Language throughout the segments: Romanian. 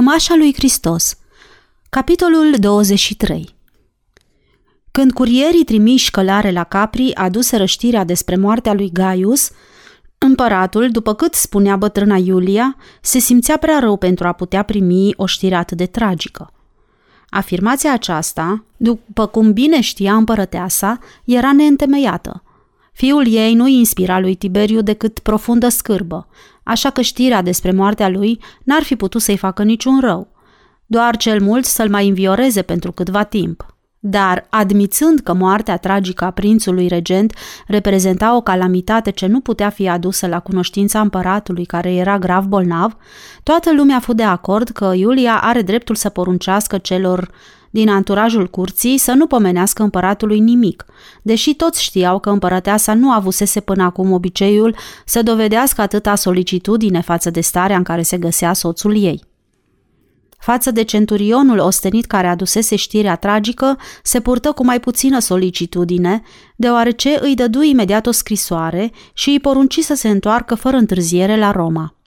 Cămașa lui Hristos. Capitolul 23 Când curierii trimiși călare la Capri aduseră știrea despre moartea lui Gaius, împăratul, după cât spunea bătrâna Iulia, se simțea prea rău pentru a putea primi o știre atât de tragică. Afirmația aceasta, după cum bine știa împărăteasa, era neîntemeiată – Fiul ei nu inspira lui Tiberiu decât profundă scârbă, așa că știrea despre moartea lui n-ar fi putut să-i facă niciun rău, doar cel mult să-l mai învioreze pentru câtva timp. Dar, admițând că moartea tragică a prințului regent reprezenta o calamitate ce nu putea fi adusă la cunoștința împăratului care era grav bolnav, toată lumea a fost de acord că Iulia are dreptul să poruncească celor din anturajul curții să nu pomenească împăratului nimic, deși toți știau că împărăteasa nu avusese până acum obiceiul să dovedească atâta solicitudine față de starea în care se găsea soțul ei. Față de centurionul ostenit care adusese știrea tragică, se purtă cu mai puțină solicitudine, deoarece îi dădu imediat o scrisoare și îi porunci să se întoarcă fără întârziere la Roma.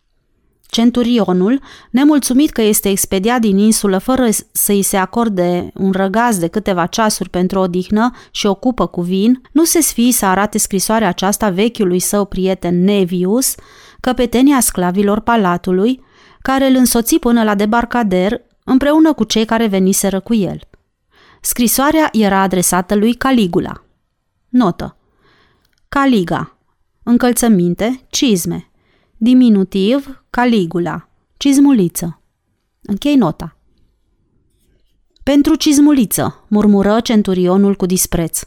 Centurionul, nemulțumit că este expediat din insulă fără să-i se acorde un răgaz de câteva ceasuri pentru odihnă și ocupă cu vin, nu se sfii să arate scrisoarea aceasta vechiului său prieten Nevius, căpetenia sclavilor palatului, care îl însoți până la debarcader împreună cu cei care veniseră cu el. Scrisoarea era adresată lui Caligula. Notă. Caliga. Încălțăminte, cizme. Diminutiv, Caligula. Cizmuliță. Închei nota. Pentru cizmuliță, murmură centurionul cu dispreț.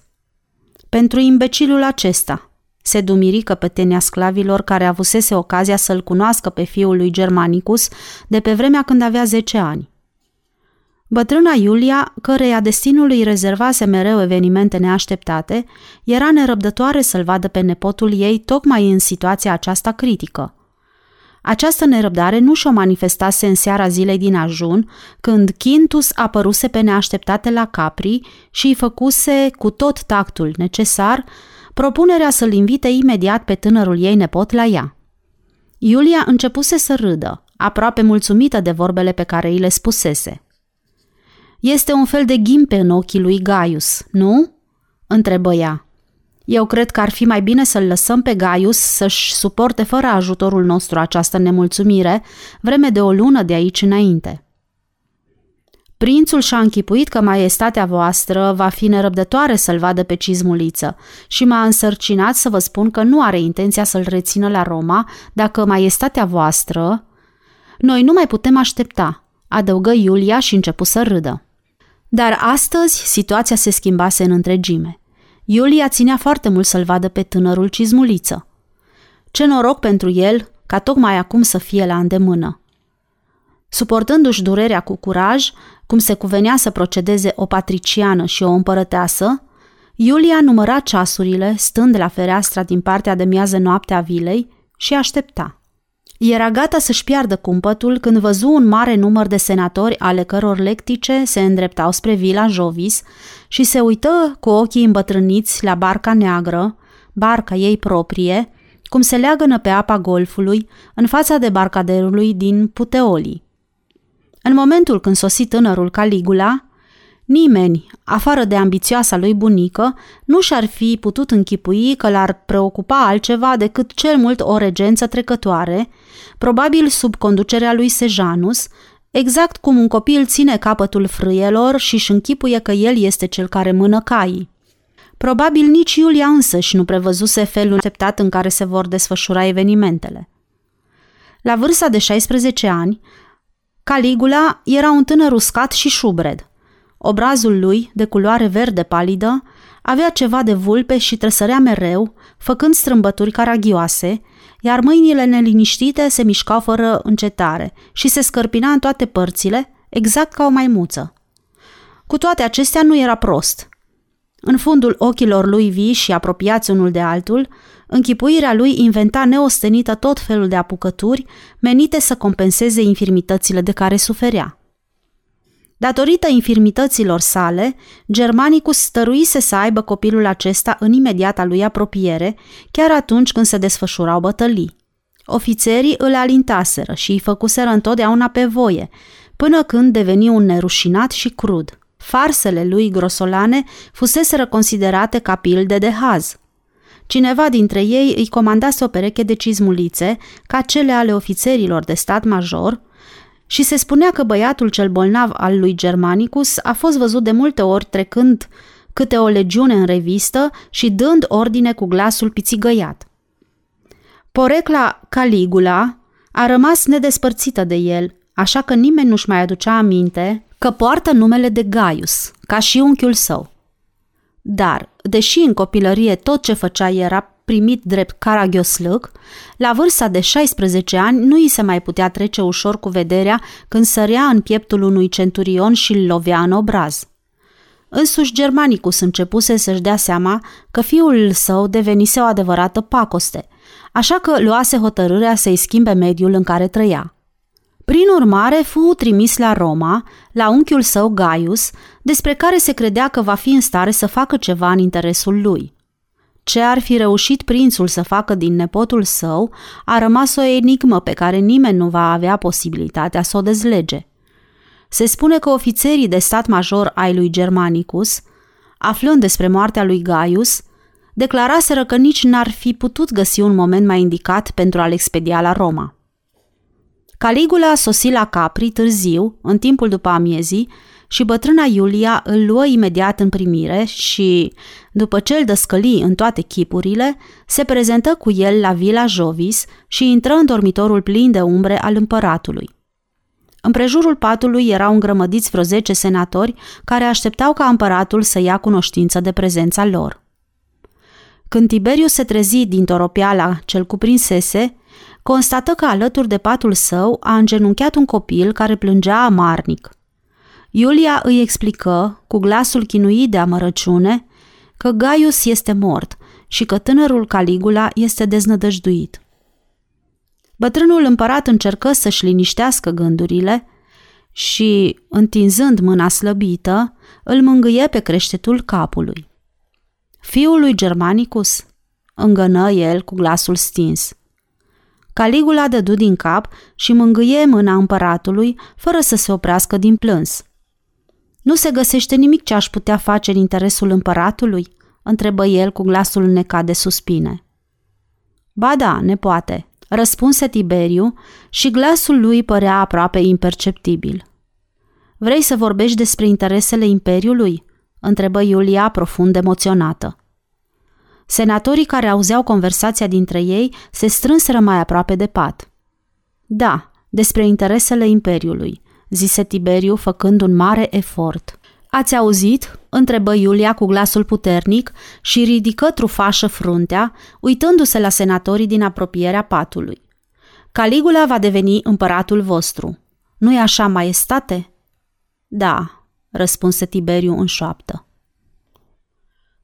Pentru imbecilul acesta, se dumiri căpetenia sclavilor care avusese ocazia să-l cunoască pe fiul lui Germanicus de pe vremea când avea 10 ani. Bătrâna Iulia, căreia destinul îi rezervase mereu evenimente neașteptate, era nerăbdătoare să-l vadă pe nepotul ei tocmai în situația aceasta critică. Această nerăbdare nu și-o manifestase în seara zilei din ajun, când Quintus apăruse pe neașteptate la Capri și îi făcuse cu tot tactul necesar propunerea să-l invite imediat pe tânărul ei nepot la ea. Iulia începuse să râdă, aproape mulțumită de vorbele pe care îi le spusese. Este un fel de ghimpe în ochii lui Gaius, nu?" întrebă ea. Eu cred că ar fi mai bine să-l lăsăm pe Gaius să-și suporte fără ajutorul nostru această nemulțumire, vreme de o lună de aici înainte. Prințul și-a închipuit că maestatea voastră va fi nerăbdătoare să-l vadă pe cizmuliță și m-a însărcinat să vă spun că nu are intenția să-l rețină la Roma dacă maestatea voastră... Noi nu mai putem aștepta, adăugă Iulia și începu să râdă. Dar astăzi situația se schimbase în întregime. Iulia ținea foarte mult să-l vadă pe tânărul cizmuliță. Ce noroc pentru el ca tocmai acum să fie la îndemână. Suportându-și durerea cu curaj, cum se cuvenea să procedeze o patriciană și o împărăteasă, Iulia număra ceasurile, stând la fereastra din partea de miază noapte a vilei și aștepta. Era gata să-și piardă cumpătul când văzu un mare număr de senatori ale căror lectice se îndreptau spre vila Jovis și se uită cu ochii îmbătrâniți la barca neagră, barca ei proprie, cum se leagănă pe apa golfului în fața debarcaderului din Puteoli. În momentul când sosi tânărul Caligula, nimeni, afară de ambițioasa lui bunică, nu și-ar fi putut închipui că l-ar preocupa altceva decât cel mult o regență trecătoare, probabil sub conducerea lui Sejanus, exact cum un copil ține capătul frâielor și își închipuie că el este cel care mână caii. Probabil nici Iulia însăși nu prevăzuse felul așteptat în care se vor desfășura evenimentele. La vârsta de 16 ani, Caligula era un tânăr uscat și șubred. Obrazul lui, de culoare verde palidă, avea ceva de vulpe și trăsărea mereu, făcând strâmbături caragioase, iar mâinile neliniștite se mișcau fără încetare și se scărpina în toate părțile, exact ca o maimuță. Cu toate acestea nu era prost. În fundul ochilor lui vii și apropiați unul de altul, Închipuirea lui inventa neostenită tot felul de apucături menite să compenseze infirmitățile de care suferea. Datorită infirmităților sale, Germanicus stăruise să aibă copilul acesta în imediata lui apropiere, chiar atunci când se desfășurau bătălii. Ofițerii îl alintaseră și îi făcuseră întotdeauna pe voie, până când deveni un nerușinat și crud. Farsele lui grosolane fuseseră considerate ca pilde de haz. Cineva dintre ei îi comandase o pereche de cizmulițe, ca cele ale ofițerilor de stat major, și se spunea că băiatul cel bolnav al lui Germanicus a fost văzut de multe ori trecând câte o legiune în revistă și dând ordine cu glasul pițigăiat. Porecla Caligula a rămas nedespărțită de el, așa că nimeni nu-și mai aducea aminte că poartă numele de Gaius, ca și unchiul său. Dar, deși în copilărie tot ce făcea era primit drept caragioslâc, la vârsta de 16 ani nu îi se mai putea trece ușor cu vederea când sărea în pieptul unui centurion și îl lovea în obraz. Însuși Germanicus începuse să-și dea seama că fiul său devenise o adevărată pacoste, așa că luase hotărârea să-i schimbe mediul în care trăia. Prin urmare, fu trimis la Roma, la unchiul său Gaius, despre care se credea că va fi în stare să facă ceva în interesul lui. Ce ar fi reușit prințul să facă din nepotul său a rămas o enigmă pe care nimeni nu va avea posibilitatea să o dezlege. Se spune că ofițerii de stat major ai lui Germanicus, aflând despre moartea lui Gaius, declaraseră că nici n-ar fi putut găsi un moment mai indicat pentru a-l expedia la Roma. Caligula sosi la Capri târziu, în timpul după amiezii, și bătrâna Iulia îl luă imediat în primire și, după ce îl dăscăli în toate chipurile, se prezentă cu el la vila Jovis și intră în dormitorul plin de umbre al împăratului. În prejurul patului erau îngrămădiți vreo zece senatori care așteptau ca împăratul să ia cunoștință de prezența lor. Când Tiberiu se trezi din toropiala ce-l cuprinsese, constată că alături de patul său a îngenunchiat un copil care plângea amarnic. Iulia îi explică, cu glasul chinuit de amărăciune, că Gaius este mort și că tânărul Caligula este deznădăjduit. Bătrânul împărat încercă să-și liniștească gândurile și, întinzând mâna slăbită, îl mângâie pe creștetul capului. Fiul lui Germanicus? Îngănă el cu glasul stins. Caligula dădu din cap și mângâie mâna împăratului fără să se oprească din plâns. Nu se găsește nimic ce aș putea face în interesul împăratului? întrebă el cu glasul necat de suspine. Ba da, ne poate, răspunse Tiberiu și glasul lui părea aproape imperceptibil. Vrei să vorbești despre interesele Imperiului? întrebă Iulia profund emoționată. Senatorii care auzeau conversația dintre ei se strânseră mai aproape de pat. Da, despre interesele Imperiului, zise Tiberiu făcând un mare efort. Ați auzit?" întrebă Iulia cu glasul puternic și ridică trufașă fruntea, uitându-se la senatorii din apropierea patului. Caligula va deveni împăratul vostru. Nu-i așa, maestate?" Da," răspunse Tiberiu în șoaptă.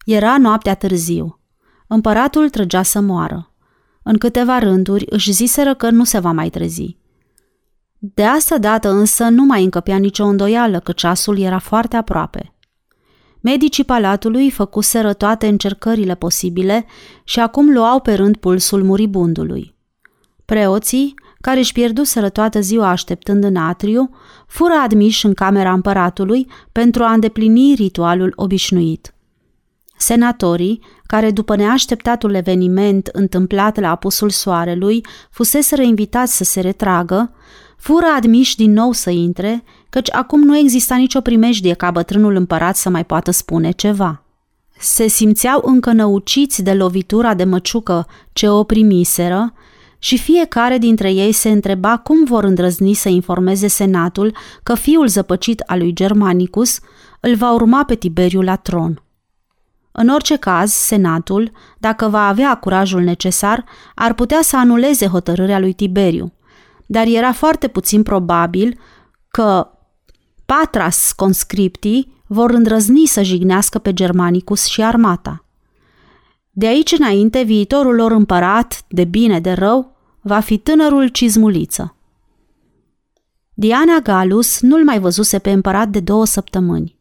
Era noaptea târziu. Împăratul trăgea să moară. În câteva rânduri își ziseră că nu se va mai trezi. De asta dată însă nu mai încăpea nicio îndoială că ceasul era foarte aproape. Medicii palatului făcuseră toate încercările posibile și acum luau pe rând pulsul muribundului. Preoții, care își pierduseră toată ziua așteptând în atriu, fură admiși în camera împăratului pentru a îndeplini ritualul obișnuit. Senatorii, care după neașteptatul eveniment întâmplat la apusul soarelui, fuseseră invitați să se retragă, fură admiși din nou să intre, căci acum nu exista nicio primejdie ca bătrânul împărat să mai poată spune ceva. Se simțeau încă năuciți de lovitura de măciucă ce o primiseră și fiecare dintre ei se întreba cum vor îndrăzni să informeze senatul că fiul zăpăcit al lui Germanicus îl va urma pe Tiberiu la tron. În orice caz, Senatul, dacă va avea curajul necesar, ar putea să anuleze hotărârea lui Tiberiu, dar era foarte puțin probabil că patras conscriptii vor îndrăzni să jignească pe Germanicus și armata. De aici înainte, viitorul lor împărat, de bine de rău, va fi tânărul Cizmuliță. Diana Galus nu-l mai văzuse pe împărat de două săptămâni.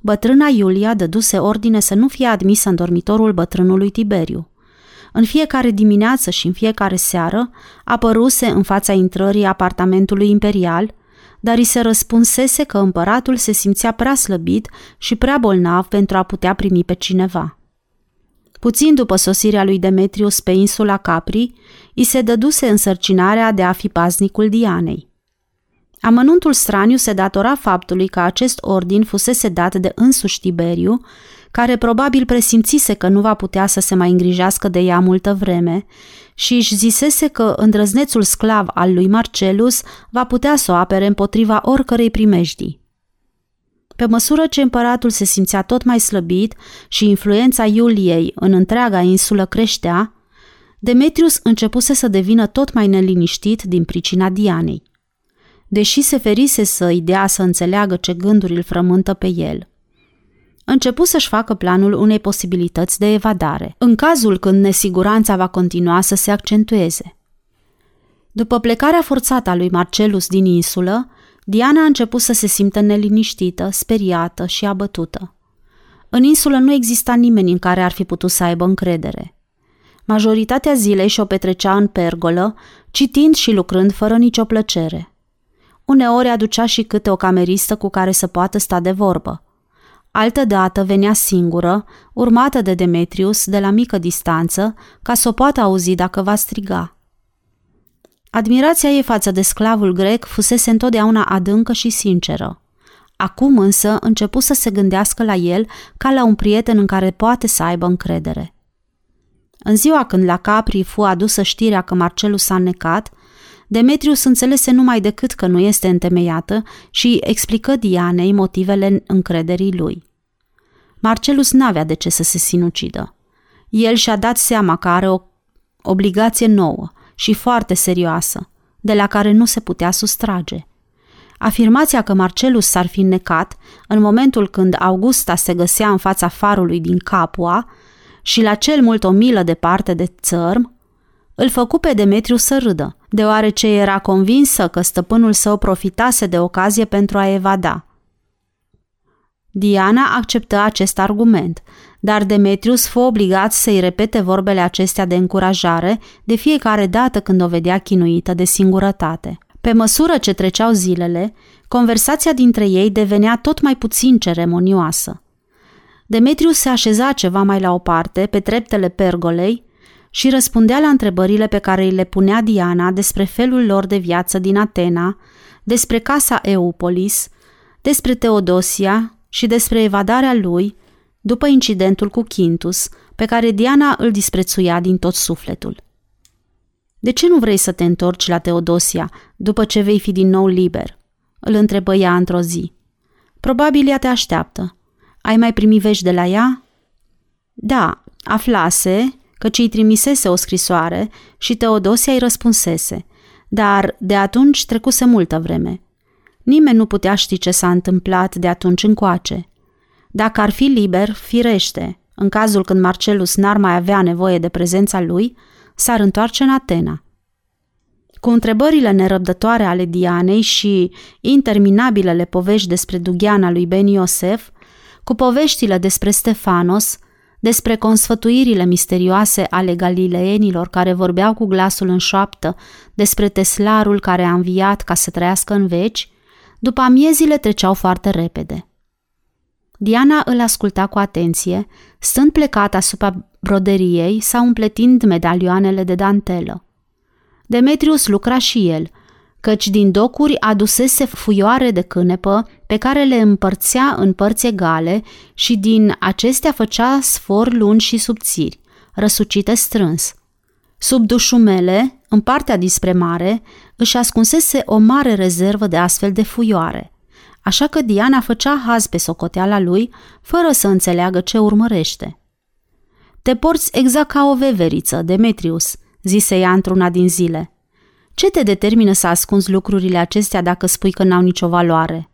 Bătrâna Iulia dăduse ordine să nu fie admisă în dormitorul bătrânului Tiberiu. În fiecare dimineață și în fiecare seară apăruse în fața intrării apartamentului imperial, dar îi se răspunsese că împăratul se simțea prea slăbit și prea bolnav pentru a putea primi pe cineva. Puțin după sosirea lui Demetrius pe insula Capri, îi se dăduse însărcinarea de a fi paznicul Dianei. Amănuntul straniu se datora faptului că acest ordin fusese dat de însuși Tiberiu, care probabil presimțise că nu va putea să se mai îngrijească de ea multă vreme și își zisese că îndrăznețul sclav al lui Marcelus va putea să o apere împotriva oricărei primejdii. Pe măsură ce împăratul se simțea tot mai slăbit și influența Iuliei în întreaga insulă creștea, Demetrius începuse să devină tot mai neliniștit din pricina Dianei. Deși se ferise să îi dea să înțeleagă ce gânduri îl frământă pe el – începu să-și facă planul unei posibilități de evadare, în cazul când nesiguranța va continua să se accentueze. După plecarea forțată a lui Marcelus din insulă, Diana a început să se simtă neliniștită, speriată și abătută. În insulă nu exista nimeni în care ar fi putut să aibă încredere. Majoritatea zilei și-o petrecea în pergolă, citind și lucrând fără nicio plăcere. Uneori aducea și câte o cameristă cu care să poată sta de vorbă – Altădată venea singură, urmată de Demetrius de la mică distanță, ca să o poată auzi dacă va striga. Admirația ei față de sclavul grec fusese întotdeauna adâncă și sinceră. Acum însă începu să se gândească la el ca la un prieten în care poate să aibă încredere. În ziua când la Capri fu adusă știrea că Marcelus s-a necat, Demetrius înțelese numai decât că nu este întemeiată și explică Dianei motivele încrederii lui. Marcelus n-avea de ce să se sinucidă. El și-a dat seama că are o obligație nouă și foarte serioasă, de la care nu se putea sustrage. Afirmația că Marcelus s-ar fi necat în momentul când Augusta se găsea în fața farului din Capua și la cel mult o milă departe de țărm, îl făcu pe Demetriu să râdă, deoarece era convinsă că stăpânul său profitase de ocazie pentru a evada. Diana acceptă acest argument, dar Demetrius fu obligat să-i repete vorbele acestea de încurajare de fiecare dată când o vedea chinuită de singurătate. Pe măsură ce treceau zilele, conversația dintre ei devenea tot mai puțin ceremonioasă. Demetrius se așeza ceva mai la o parte, pe treptele pergolei, și răspundea la întrebările pe care îi le punea Diana despre felul lor de viață din Atena, despre casa Eupolis, despre Teodosia și despre evadarea lui după incidentul cu Quintus, pe care Diana îl disprețuia din tot sufletul. De ce nu vrei să te întorci la Teodosia după ce vei fi din nou liber?" îl întrebă ea într-o zi. Probabil ea te așteaptă. Ai mai primit vești de la ea?" Da, aflase căci îi trimisese o scrisoare și Teodosia îi răspunsese, dar de atunci trecuse multă vreme. Nimeni nu putea ști ce s-a întâmplat de atunci încoace. Dacă ar fi liber, firește, în cazul când Marcelus n-ar mai avea nevoie de prezența lui, s-ar întoarce în Atena. Cu întrebările nerăbdătoare ale Dianei și interminabilele povești despre Dugheana lui Ben Iosef, cu poveștile despre Stefanos, despre consfătuirile misterioase ale galileenilor care vorbeau cu glasul în șoaptă, despre teslarul care a înviat ca să trăiască în veci, după amiezile treceau foarte repede. Diana îl asculta cu atenție, stând plecat asupra broderiei sau împletind medalioanele de dantelă. Demetrius lucra și el – căci din docuri adusese fuioare de cânepă pe care le împărțea în părți egale și din acestea făcea sfor lungi și subțiri, răsucite strâns. Sub dușumele, în partea dispre mare, își ascunsese o mare rezervă de astfel de fuioare, așa că Diana făcea haz pe socoteala lui, fără să înțeleagă ce urmărește. Te porți exact ca o veveriță, Demetrius, zise ea într-una din zile. Ce te determină să ascunzi lucrurile acestea dacă spui că n-au nicio valoare?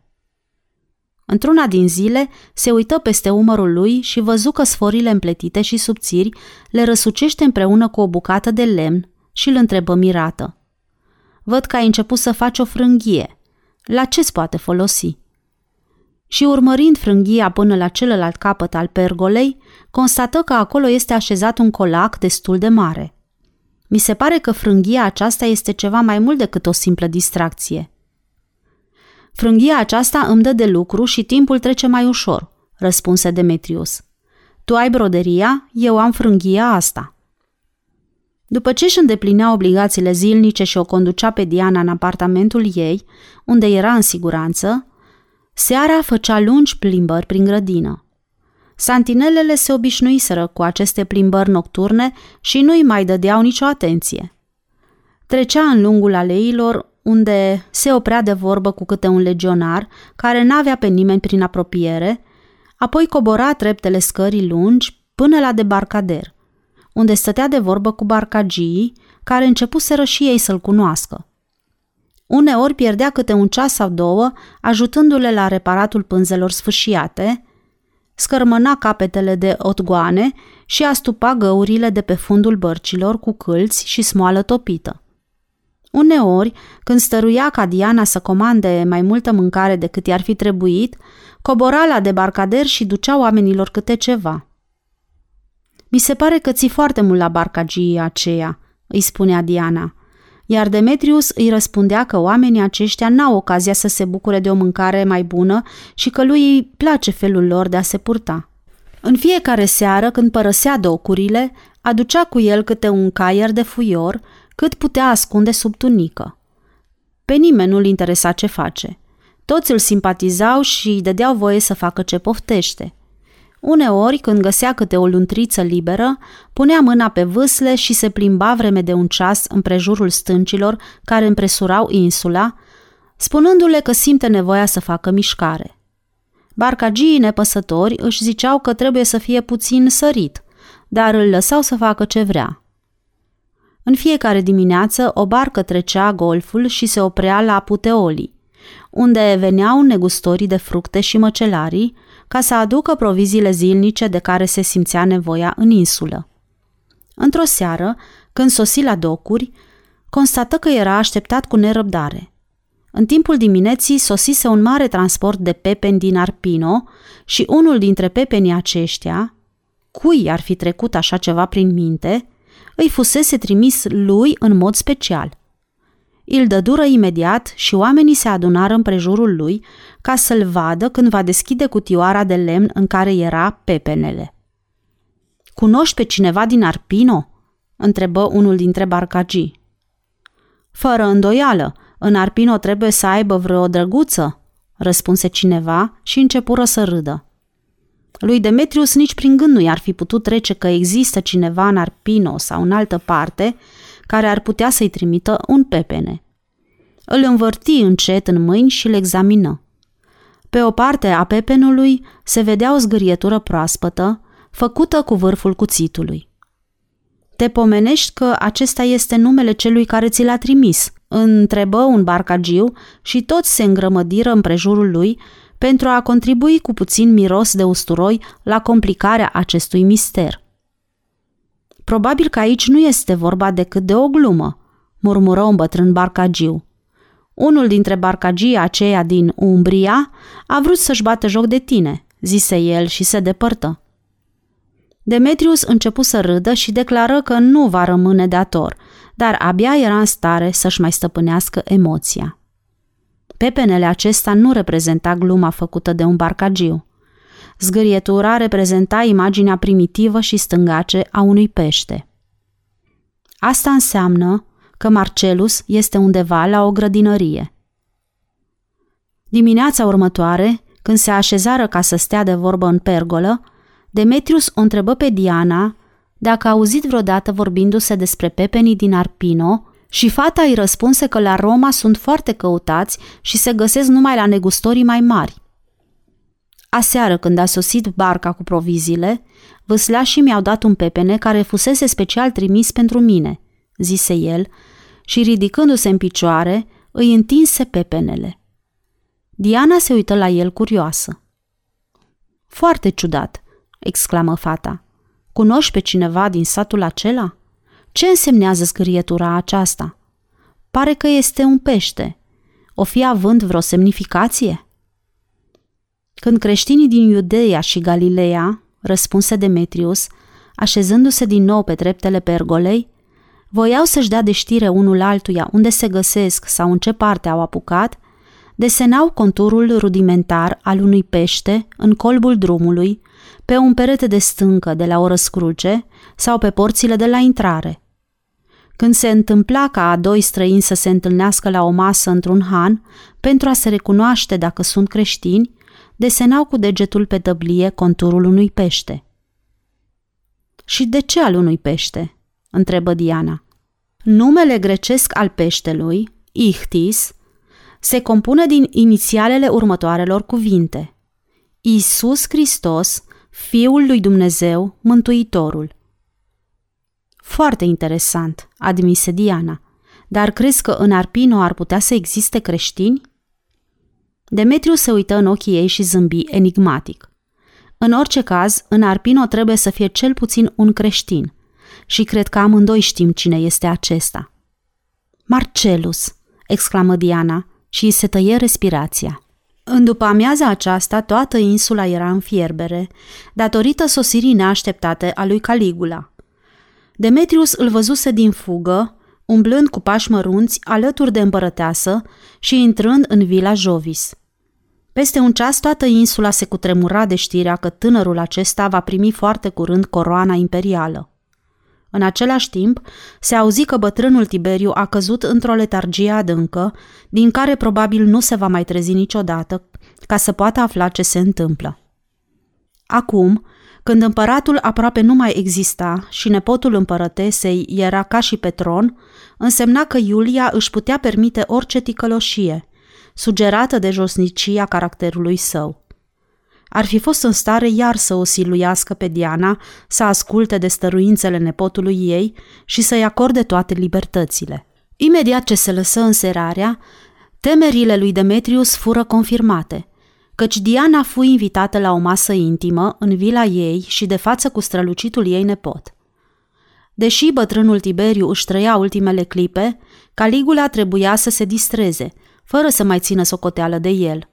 Într-una din zile, se uită peste umărul lui și văzu că sforile împletite și subțiri le răsucește împreună cu o bucată de lemn și îl întrebă mirată. Văd că ai început să faci o frânghie. La ce-ți poate folosi? Și urmărind frânghia până la celălalt capăt al pergolei, constată că acolo este așezat un colac destul de mare – mi se pare că frânghia aceasta este ceva mai mult decât o simplă distracție. Frânghia aceasta îmi dă de lucru și timpul trece mai ușor, răspunse Demetrius. Tu ai broderia, eu am frânghia asta. După ce își îndeplinea obligațiile zilnice și o conducea pe Diana în apartamentul ei, unde era în siguranță, seara făcea lungi plimbări prin grădină. Santinelele se obișnuiseră cu aceste plimbări nocturne și nu-i mai dădeau nicio atenție. Trecea în lungul aleilor, unde se oprea de vorbă cu câte un legionar care n-avea pe nimeni prin apropiere, apoi cobora treptele scării lungi până la debarcader, unde stătea de vorbă cu barcagii care începuseră și ei să-l cunoască. Uneori pierdea câte un ceas sau două, ajutându-le la reparatul pânzelor sfâșiate, scărmăna capetele de otgoane și astupa găurile de pe fundul bărcilor cu câlți și smoală topită. Uneori, când stăruia ca Diana să comande mai multă mâncare decât i-ar fi trebuit, cobora la debarcader și ducea oamenilor câte ceva. Mi se pare că ții foarte mult la barcagii aceea, îi spunea Diana, iar Demetrius îi răspundea că oamenii aceștia n-au ocazia să se bucure de o mâncare mai bună și că lui îi place felul lor de a se purta. În fiecare seară, când părăsea docurile, aducea cu el câte un caier de fuior cât putea ascunde sub tunică. Pe nimeni nu-l interesa ce face. Toți îl simpatizau și îi dădeau voie să facă ce poftește. Uneori, când găsea câte o luntriță liberă, punea mâna pe vâsle și se plimba vreme de un ceas împrejurul stâncilor care împresurau insula, spunându-le că simte nevoia să facă mișcare. Barcagii nepăsători își ziceau că trebuie să fie puțin sărit, dar îl lăsau să facă ce vrea. În fiecare dimineață, o barcă trecea golful și se oprea la Puteoli, unde veneau negustorii de fructe și măcelarii ca să aducă proviziile zilnice de care se simțea nevoia în insulă. Într-o seară, când sosi la docuri, constată că era așteptat cu nerăbdare. În timpul dimineții sosise un mare transport de pepeni din Arpino și unul dintre pepenii aceștia, cui ar fi trecut așa ceva prin minte, îi fusese trimis lui în mod special. Îl dădură imediat și oamenii se adunară în prejurul lui ca să-l vadă când va deschide cutioara de lemn în care era pepenele. Cunoști pe cineva din Arpino?" întrebă unul dintre barcagii. Fără îndoială, în Arpino trebuie să aibă vreo drăguță?" răspunse cineva și începură să râdă. Lui Demetrius nici prin gând nu i-ar fi putut trece că există cineva în Arpino sau în altă parte care ar putea să-i trimită un pepene. Îl învârti încet în mâini și îl examină. Pe o parte a pepenului se vedea o zgârietură proaspătă, făcută cu vârful cuțitului. Te pomenești că acesta este numele celui care ți l-a trimis, întrebă un barcagiu și toți se îngrămădiră împrejurul lui pentru a contribui cu puțin miros de usturoi la complicarea acestui mister. Probabil că aici nu este vorba decât de o glumă, murmură un bătrân barcagiu. Unul dintre barcagii aceia din Umbria a vrut să-și bată joc de tine, zise el și se depărtă. Demetrius începu să râdă și declară că nu va rămâne dator, dar abia era în stare să-și mai stăpânească emoția. Pepenele acesta nu reprezenta gluma făcută de un barcagiu. Zgârietura reprezenta imaginea primitivă și stângace a unui pește. Asta înseamnă că Marcelus este undeva la o grădinărie. Dimineața următoare, când se așezară ca să stea de vorbă în pergolă, Demetrius o întrebă pe Diana dacă a auzit vreodată vorbindu-se despre pepenii din Arpino și fata îi răspunse că la Roma sunt foarte căutați și se găsesc numai la negustorii mai mari. Aseară, când a sosit barca cu proviziile, vâsleașii mi-au dat un pepene care fusese special trimis pentru mine, zise el, și ridicându-se în picioare, îi întinse pepenele. Diana se uită la el curioasă. Foarte ciudat, exclamă fata. Cunoști pe cineva din satul acela? Ce însemnează scârietura aceasta? Pare că este un pește. O fi având vreo semnificație? Când creștinii din Iudeia și Galileea, răspunse Demetrius, așezându-se din nou pe treptele pergolei, voiau să-și dea de știre unul altuia unde se găsesc sau în ce parte au apucat, desenau conturul rudimentar al unui pește în colbul drumului, pe un perete de stâncă de la o răscruce sau pe porțile de la intrare. Când se întâmpla ca a doi străini să se întâlnească la o masă într-un han, pentru a se recunoaște dacă sunt creștini, desenau cu degetul pe tăblie conturul unui pește. Și de ce al unui pește? întrebă Diana. Numele grecesc al peștelui, Ichtis, se compune din inițialele următoarelor cuvinte. Isus Hristos, Fiul lui Dumnezeu, Mântuitorul. Foarte interesant, admise Diana. Dar crezi că în Arpino ar putea să existe creștini? Demetriu se uită în ochii ei și zâmbi enigmatic. În orice caz, în Arpino trebuie să fie cel puțin un creștin. Și cred că amândoi știm cine este acesta. Marcelus, exclamă Diana și îi se tăie respirația. În după amiaza aceasta, toată insula era în fierbere, datorită sosirii neașteptate a lui Caligula. Demetrius îl văzuse din fugă, umblând cu pași mărunți alături de împărăteasă și intrând în vila Jovis. Peste un ceas toată insula se cutremura de știrea că tânărul acesta va primi foarte curând coroana imperială. În același timp, se auzi că bătrânul Tiberiu a căzut într-o letargie adâncă, din care probabil nu se va mai trezi niciodată, ca să poată afla ce se întâmplă. Acum, când împăratul aproape nu mai exista și nepotul împărătesei era ca și pe tron, însemna că Iulia își putea permite orice ticăloșie, sugerată de josnicia caracterului său. Ar fi fost în stare iar să o siluiască pe Diana, să asculte de stăruințele nepotului ei și să-i acorde toate libertățile. Imediat ce se lăsă înserarea, temerile lui Demetrius fură confirmate, căci Diana fu invitată la o masă intimă în vila ei și de față cu strălucitul ei nepot. Deși bătrânul Tiberiu își trăia ultimele clipe, Caligula trebuia să se distreze, fără să mai țină socoteală de el –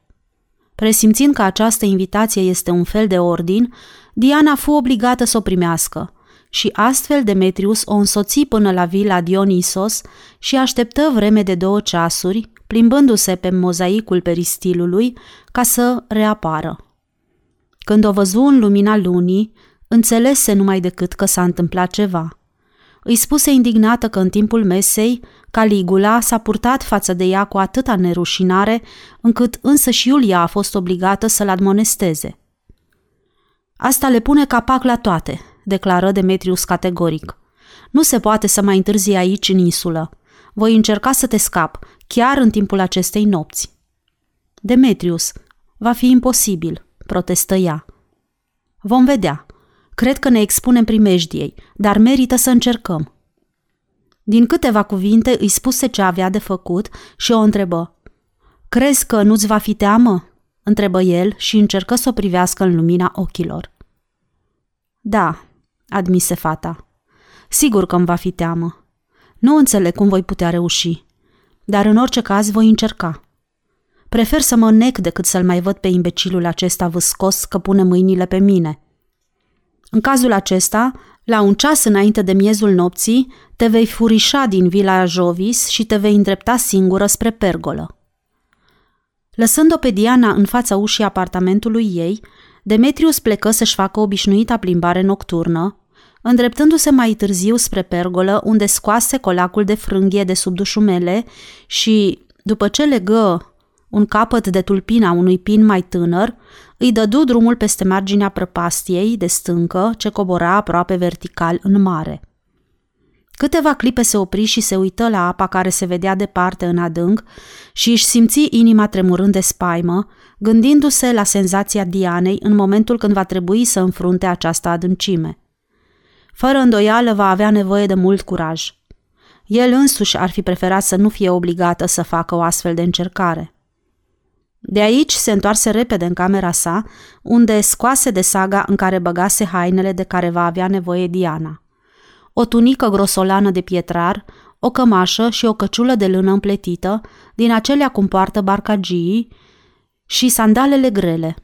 Presimțind că această invitație este un fel de ordin, Diana fu obligată să o primească și astfel Demetrius o însoți până la vila Dionisos și așteptă vreme de două ceasuri, plimbându-se pe mozaicul peristilului ca să reapară. Când o văzu în lumina lunii, înțelese numai decât că s-a întâmplat ceva. Îi spuse indignată că în timpul mesei Caligula s-a purtat față de ea cu atâta nerușinare, încât însă și Iulia a fost obligată să-l admonesteze. Asta le pune capac la toate, declară Demetrius categoric. Nu se poate să mai întârzi aici în insulă. Voi încerca să te scap, chiar în timpul acestei nopți. Demetrius, va fi imposibil, protestă ea. Vom vedea. Cred că ne expunem primejdiei, dar merită să încercăm. Din câteva cuvinte îi spuse ce avea de făcut și o întrebă. Crezi că nu-ți va fi teamă?" întrebă el și încercă să o privească în lumina ochilor. Da, admise fata. Sigur că îmi va fi teamă. Nu înțeleg cum voi putea reuși, dar în orice caz voi încerca. Prefer să mă nec decât să-l mai văd pe imbecilul acesta vâscos că pune mâinile pe mine. În cazul acesta, la un ceas înainte de miezul nopții, te vei furișa din vila Jovis și te vei îndrepta singură spre pergolă. Lăsând-o pe Diana în fața ușii apartamentului ei, Demetrius plecă să-și facă obișnuita plimbare nocturnă, îndreptându-se mai târziu spre pergolă, unde scoase colacul de frânghie de sub dușumele și, după ce legă un capăt de tulpina unui pin mai tânăr, îi dădu drumul peste marginea prăpastiei de stâncă ce cobora aproape vertical în mare. Câteva clipe se opri și se uită la apa care se vedea departe în adânc și își simți inima tremurând de spaimă, gândindu-se la senzația Dianei în momentul când va trebui să înfrunte această adâncime. Fără îndoială va avea nevoie de mult curaj. El însuși ar fi preferat să nu fie obligată să facă o astfel de încercare. De aici se întoarse repede în camera sa, unde scoase de saga în care băgase hainele de care va avea nevoie Diana. O tunică grosolană de pietrar, o cămașă și o căciulă de lână împletită, din acelea cum poartă barcagii, și sandalele grele.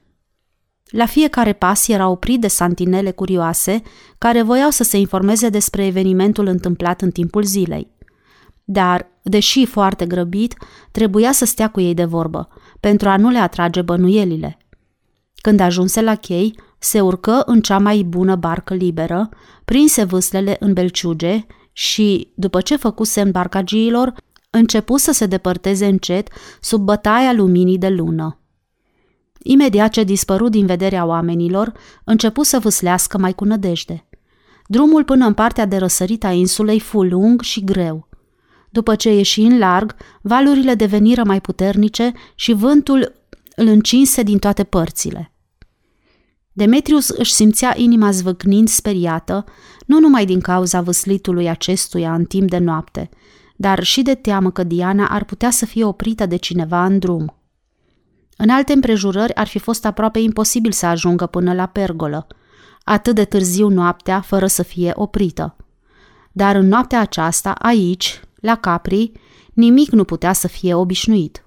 La fiecare pas era oprit de santinele curioase, care voiau să se informeze despre evenimentul întâmplat în timpul zilei. Dar, deși foarte grăbit, trebuia să stea cu ei de vorbă – pentru a nu le atrage bănuielile. Când ajunse la chei, se urcă în cea mai bună barcă liberă, prinse vâslele în belciuge și, după ce făcu semn barcagiilor, începu să se depărteze încet sub bătaia luminii de lună. Imediat ce dispăru din vederea oamenilor, începu să vâslească mai cu nădejde. Drumul până în partea de răsărit a insulei fu lung și greu. După ce ieși în larg, valurile deveniră mai puternice și vântul îl încinse din toate părțile. Demetrius își simțea inima zvâcnind speriată, nu numai din cauza văslitului acestuia în timp de noapte, dar și de teamă că Diana ar putea să fie oprită de cineva în drum. În alte împrejurări ar fi fost aproape imposibil să ajungă până la pergolă, atât de târziu noaptea fără să fie oprită. Dar în noaptea aceasta, aici, la Capri, nimic nu putea să fie obișnuit.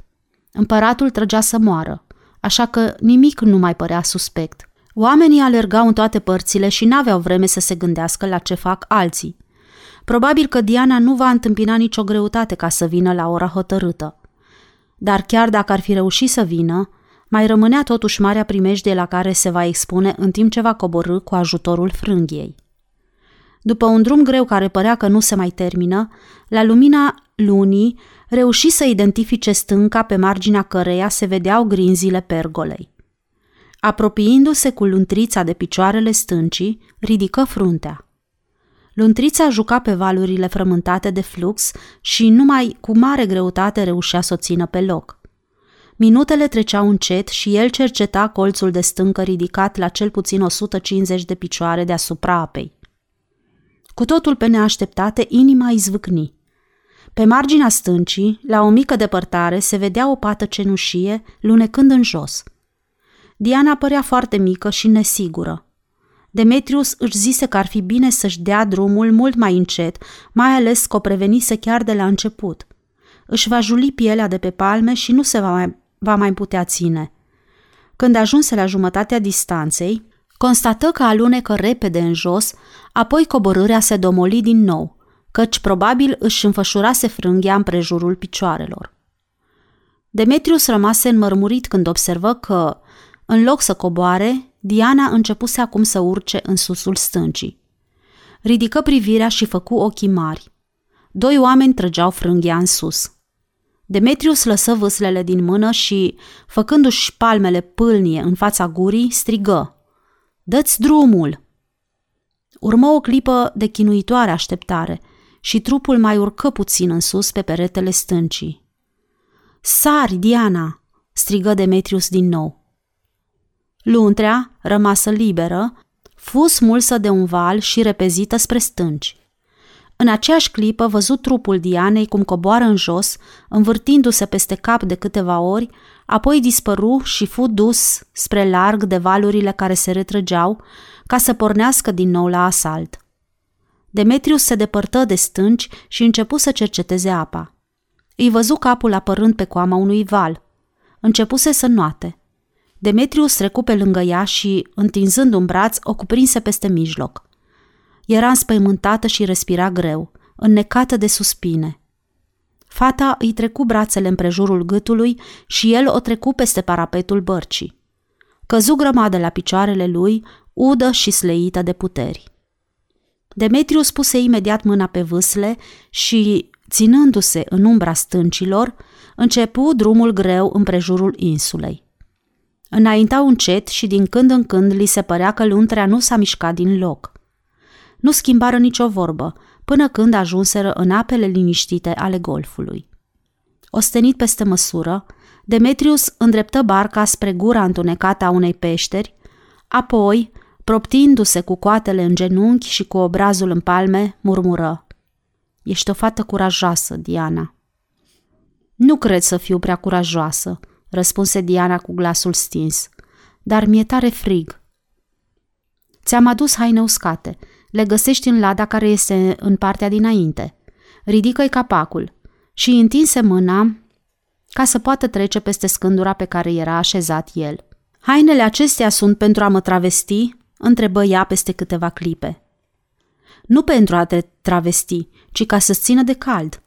Împăratul trăgea să moară, așa că nimic nu mai părea suspect. Oamenii alergau în toate părțile și n-aveau vreme să se gândească la ce fac alții. Probabil că Diana nu va întâmpina nicio greutate ca să vină la ora hotărâtă. Dar chiar dacă ar fi reușit să vină, mai rămânea totuși marea primejdie la care se va expune în timp ce va coborâ cu ajutorul frânghiei. După un drum greu care părea că nu se mai termină, la lumina lunii reuși să identifice stânca pe marginea căreia se vedeau grinzile pergolei. Apropiindu-se cu luntrița de picioarele stâncii, ridică fruntea. Luntrița juca pe valurile frământate de flux și numai cu mare greutate reușea să o țină pe loc. Minutele treceau încet și el cerceta colțul de stâncă ridicat la cel puțin 150 de picioare deasupra apei. Cu totul pe neașteptate, inima izvâcni. Pe marginea stâncii, la o mică depărtare, se vedea o pată cenușie lunecând în jos. Diana părea foarte mică și nesigură. Demetrius își zise că ar fi bine să-și dea drumul mult mai încet, mai ales că o prevenise chiar de la început. Își va juli pielea de pe palme și nu se va mai, va mai putea ține. Când ajunse la jumătatea distanței, constată că alunecă repede în jos, apoi coborârea se domoli din nou, căci probabil își înfășurase frânghia în prejurul picioarelor. Demetrius rămase înmărmurit când observă că, în loc să coboare, Diana începuse acum să urce în susul stâncii. Ridică privirea și făcu ochii mari. Doi oameni trăgeau frânghia în sus. Demetrius lăsă vâslele din mână și, făcându-și palmele pâlnie în fața gurii, strigă. Dă-ți drumul! Urmă o clipă de chinuitoare așteptare și trupul mai urcă puțin în sus pe peretele stâncii. Sari, Diana!" strigă Demetrius din nou. Luntrea, rămasă liberă, fu smulsă de un val și repezită spre stânci. În aceeași clipă văzut trupul Dianei cum coboară în jos, învârtindu-se peste cap de câteva ori, apoi dispăru și fu dus spre larg de valurile care se retrăgeau, ca să pornească din nou la asalt. Demetrius se depărtă de stânci și începu să cerceteze apa. Îi văzu capul apărând pe coama unui val. Începuse să noate – Demetrius trecu pe lângă ea și, întinzând un braț, o cuprinse peste mijloc. Era înspăimântată și respira greu, înnecată de suspine. Fata îi trecu brațele împrejurul gâtului și el o trecu peste parapetul bărcii. Căzu grămadă la picioarele lui, udă și sleită de puteri. Demetrius puse imediat mâna pe vâsle și, ținându-se în umbra stâncilor, începu drumul greu împrejurul insulei. Înaintau încet și din când în când li se părea că luntrea nu s-a mișcat din loc. Nu schimbară nicio vorbă, până când ajunseră în apele liniștite ale golfului. Ostenit peste măsură, Demetrius îndreptă barca spre gura întunecată a unei peșteri, apoi, proptindu-se cu coatele în genunchi și cu obrazul în palme, murmură. Ești o fată curajoasă, Diana. Nu cred să fiu prea curajoasă, răspunse Diana cu glasul stins. Dar mi-e tare frig. Ți-am adus haine uscate. Le găsești în lada care este în partea dinainte. Ridică-i capacul și întinse mâna ca să poată trece peste scândura pe care era așezat el. Hainele acestea sunt pentru a mă travesti? Întrebă ea peste câteva clipe. Nu pentru a te travesti, ci ca să-ți țină de cald.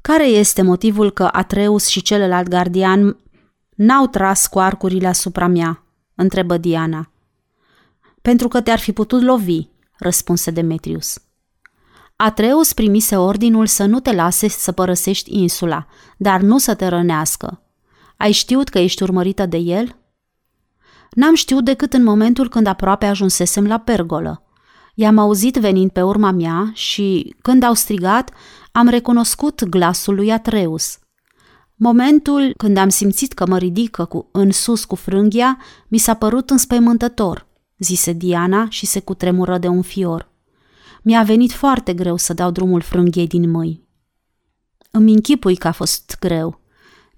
Care este motivul că Atreus și celălalt gardian N-au tras cu arcurile asupra mea, întrebă Diana. Pentru că te-ar fi putut lovi, răspunse Demetrius. Atreus primise ordinul să nu te lase să părăsești insula, dar nu să te rănească. Ai știut că ești urmărită de el? N-am știut decât în momentul când aproape ajunsesem la pergolă. I-am auzit venind pe urma mea și, când au strigat, am recunoscut glasul lui Atreus. Momentul când am simțit că mă ridică cu, în sus cu frânghia, mi s-a părut înspăimântător, zise Diana și se cutremură de un fior. Mi-a venit foarte greu să dau drumul frânghiei din mâini. Îmi închipui că a fost greu.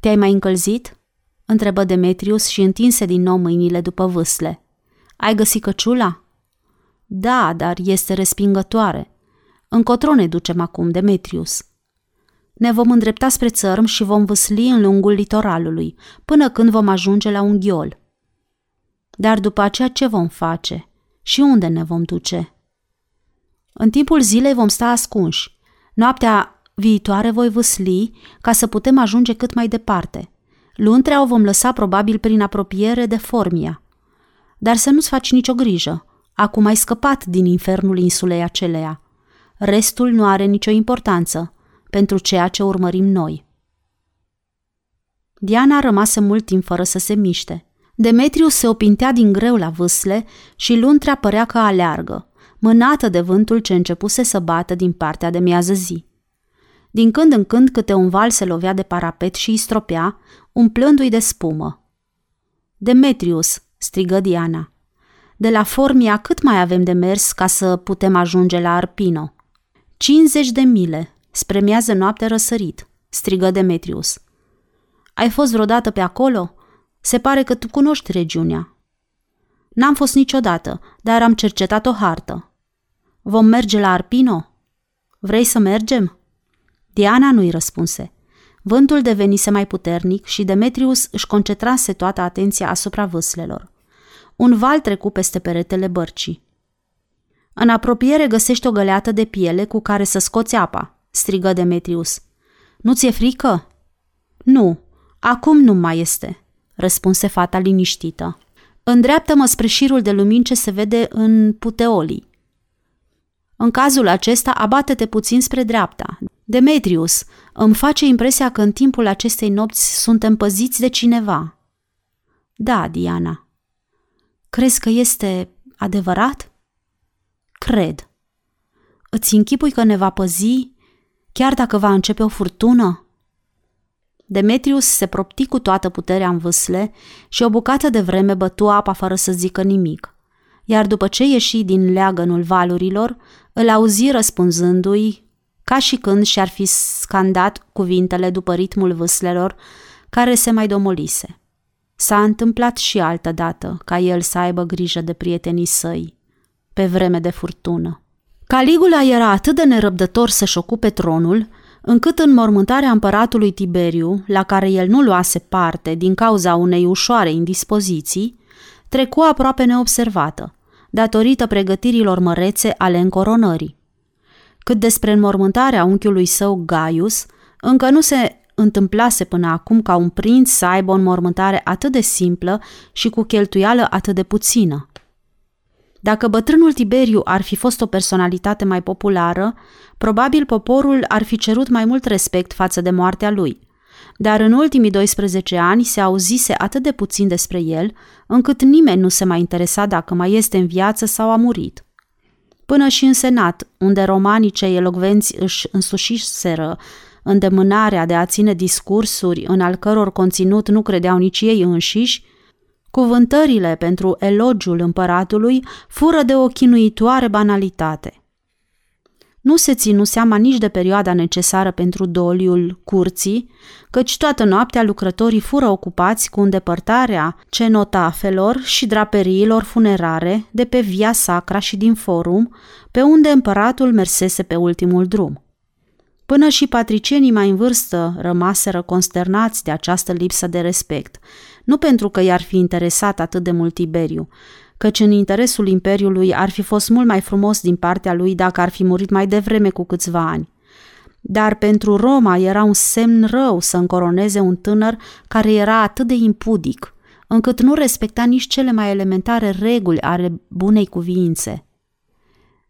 Te-ai mai încălzit? Întrebă Demetrius și întinse din nou mâinile după vâsle. Ai găsit căciula? Da, dar este respingătoare. Încotro ne ducem acum, Demetrius. Ne vom îndrepta spre țărm și vom vâsli în lungul litoralului, până când vom ajunge la un ghiol. Dar după aceea ce vom face? Și unde ne vom duce? În timpul zilei vom sta ascunși. Noaptea viitoare voi vâsli ca să putem ajunge cât mai departe. Luntrea o vom lăsa probabil prin apropiere de Formia. Dar să nu-ți faci nicio grijă. Acum ai scăpat din infernul insulei aceleia. Restul nu are nicio importanță pentru ceea ce urmărim noi. Diana rămase mult timp fără să se miște. Demetriu se opintea din greu la vâsle și luntrea părea că aleargă, mânată de vântul ce începuse să bată din partea de miază zi. Din când în când câte un val se lovea de parapet și îi stropea, umplându-i de spumă. Demetrius, strigă Diana. De la Formia cât mai avem de mers ca să putem ajunge la Arpino? 50 de mile, spre miază noapte răsărit, strigă Demetrius. Ai fost vreodată pe acolo? Se pare că tu cunoști regiunea. N-am fost niciodată, dar am cercetat o hartă. Vom merge la Arpino? Vrei să mergem? Diana nu-i răspunse. Vântul devenise mai puternic și Demetrius își concentrase toată atenția asupra vâslelor. Un val trecu peste peretele bărcii. În apropiere găsești o găleată de piele cu care să scoți apa, strigă Demetrius. Nu ți-e frică? Nu, acum nu mai este, răspunse fata liniștită. Îndreaptă-mă spre șirul de lumini ce se vede în Puteolii. În cazul acesta, abate-te puțin spre dreapta. Demetrius, îmi face impresia că în timpul acestei nopți suntem păziți de cineva. Da, Diana. Crezi că este adevărat? Cred. Îți închipui că ne va păzi chiar dacă va începe o furtună? Demetrius se propti cu toată puterea în vâsle și o bucată de vreme bătu apa fără să zică nimic. Iar după ce ieși din leagănul valurilor, îl auzi răspunzându-i ca și când și-ar fi scandat cuvintele după ritmul vâslelor care se mai domolise. S-a întâmplat și altă dată ca el să aibă grijă de prietenii săi, pe vreme de furtună. Caligula era atât de nerăbdător să-și ocupe tronul, încât în mormântarea împăratului Tiberiu, la care el nu luase parte din cauza unei ușoare indispoziții, trecu aproape neobservată, datorită pregătirilor mărețe ale încoronării. Cât despre înmormântarea unchiului său Gaius, încă nu se întâmplase până acum ca un prinț să aibă o înmormântare atât de simplă și cu cheltuială atât de puțină. Dacă bătrânul Tiberiu ar fi fost o personalitate mai populară, probabil poporul ar fi cerut mai mult respect față de moartea lui. Dar în ultimii 12 ani se auzise atât de puțin despre el, încât nimeni nu se mai interesa dacă mai este în viață sau a murit. Până și în Senat, unde romanii cei elogvenți își însușiseră îndemânarea de a ține discursuri în al căror conținut nu credeau nici ei înșiși, Cuvântările pentru elogiul împăratului fură de o chinuitoare banalitate. Nu se ținu seama nici de perioada necesară pentru doliul curții, căci toată noaptea lucrătorii fură ocupați cu îndepărtarea cenotafelor și draperiilor funerare de pe via sacra și din forum, pe unde împăratul mersese pe ultimul drum. Până și patricienii mai în vârstă rămaseră consternați de această lipsă de respect, nu pentru că i-ar fi interesat atât de mult Tiberiu, căci în interesul imperiului ar fi fost mult mai frumos din partea lui dacă ar fi murit mai devreme cu câțiva ani, dar pentru Roma era un semn rău să încoroneze un tânăr care era atât de impudic, încât nu respecta nici cele mai elementare reguli ale bunei cuviințe.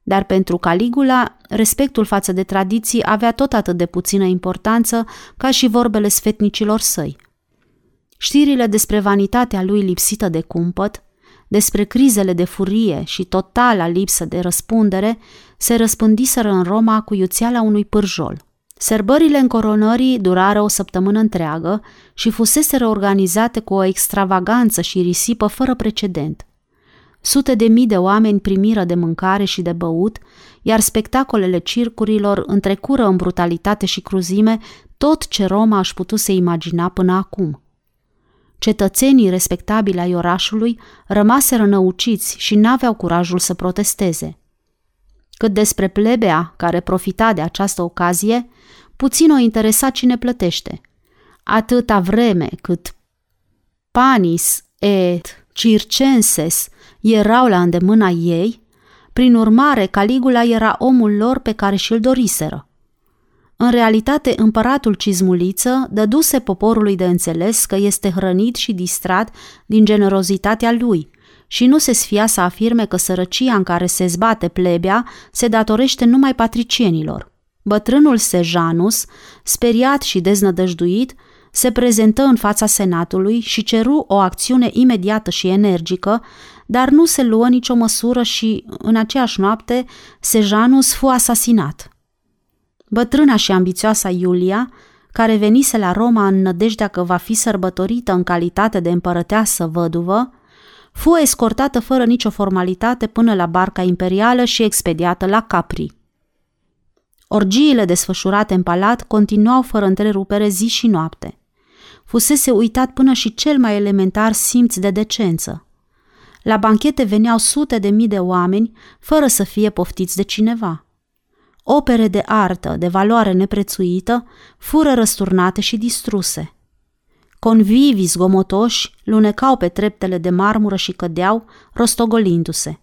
Dar pentru Caligula, respectul față de tradiții avea tot atât de puțină importanță ca și vorbele sfetnicilor săi. Știrile despre vanitatea lui lipsită de cumpăt, despre crizele de furie și totala lipsă de răspundere, se răspândiseră în Roma cu iuțeala unui pârjol. Serbările încoronării durară o săptămână întreagă și fuseseră organizate cu o extravaganță și risipă fără precedent. Sute de mii de oameni primiră de mâncare și de băut, iar spectacolele circurilor întrecură în brutalitate și cruzime tot ce Roma aș putut să imagina până acum. Cetățenii respectabili ai orașului rămaseră năuciți și n-aveau curajul să protesteze. Cât despre plebea care profita de această ocazie, puțin o interesa cine plătește. Atâta vreme cât panis et circenses erau la îndemâna ei, prin urmare Caligula era omul lor pe care și-l doriseră. În realitate, împăratul Cizmuliță dăduse poporului de înțeles că este hrănit și distrat din generozitatea lui și nu se sfia să afirme că sărăcia în care se zbate plebea se datorește numai patricienilor. Bătrânul Sejanus, speriat și deznădăjduit, se prezentă în fața senatului și ceru o acțiune imediată și energică, dar nu se luă nicio măsură și, în aceeași noapte, Sejanus fu asasinat. Bătrâna și ambițioasa Iulia, care venise la Roma în nădejdea că va fi sărbătorită în calitate de împărăteasă văduvă, fu escortată fără nicio formalitate până la barca imperială și expediată la Capri. Orgiile desfășurate în palat continuau fără întrerupere zi și noapte. Fusese uitat până și cel mai elementar simț de decență. La banchete veneau sute de mii de oameni fără să fie poftiți de cineva. Opere de artă, de valoare neprețuită, fură răsturnate și distruse. Convivii zgomotoși lunecau pe treptele de marmură și cădeau, rostogolindu-se.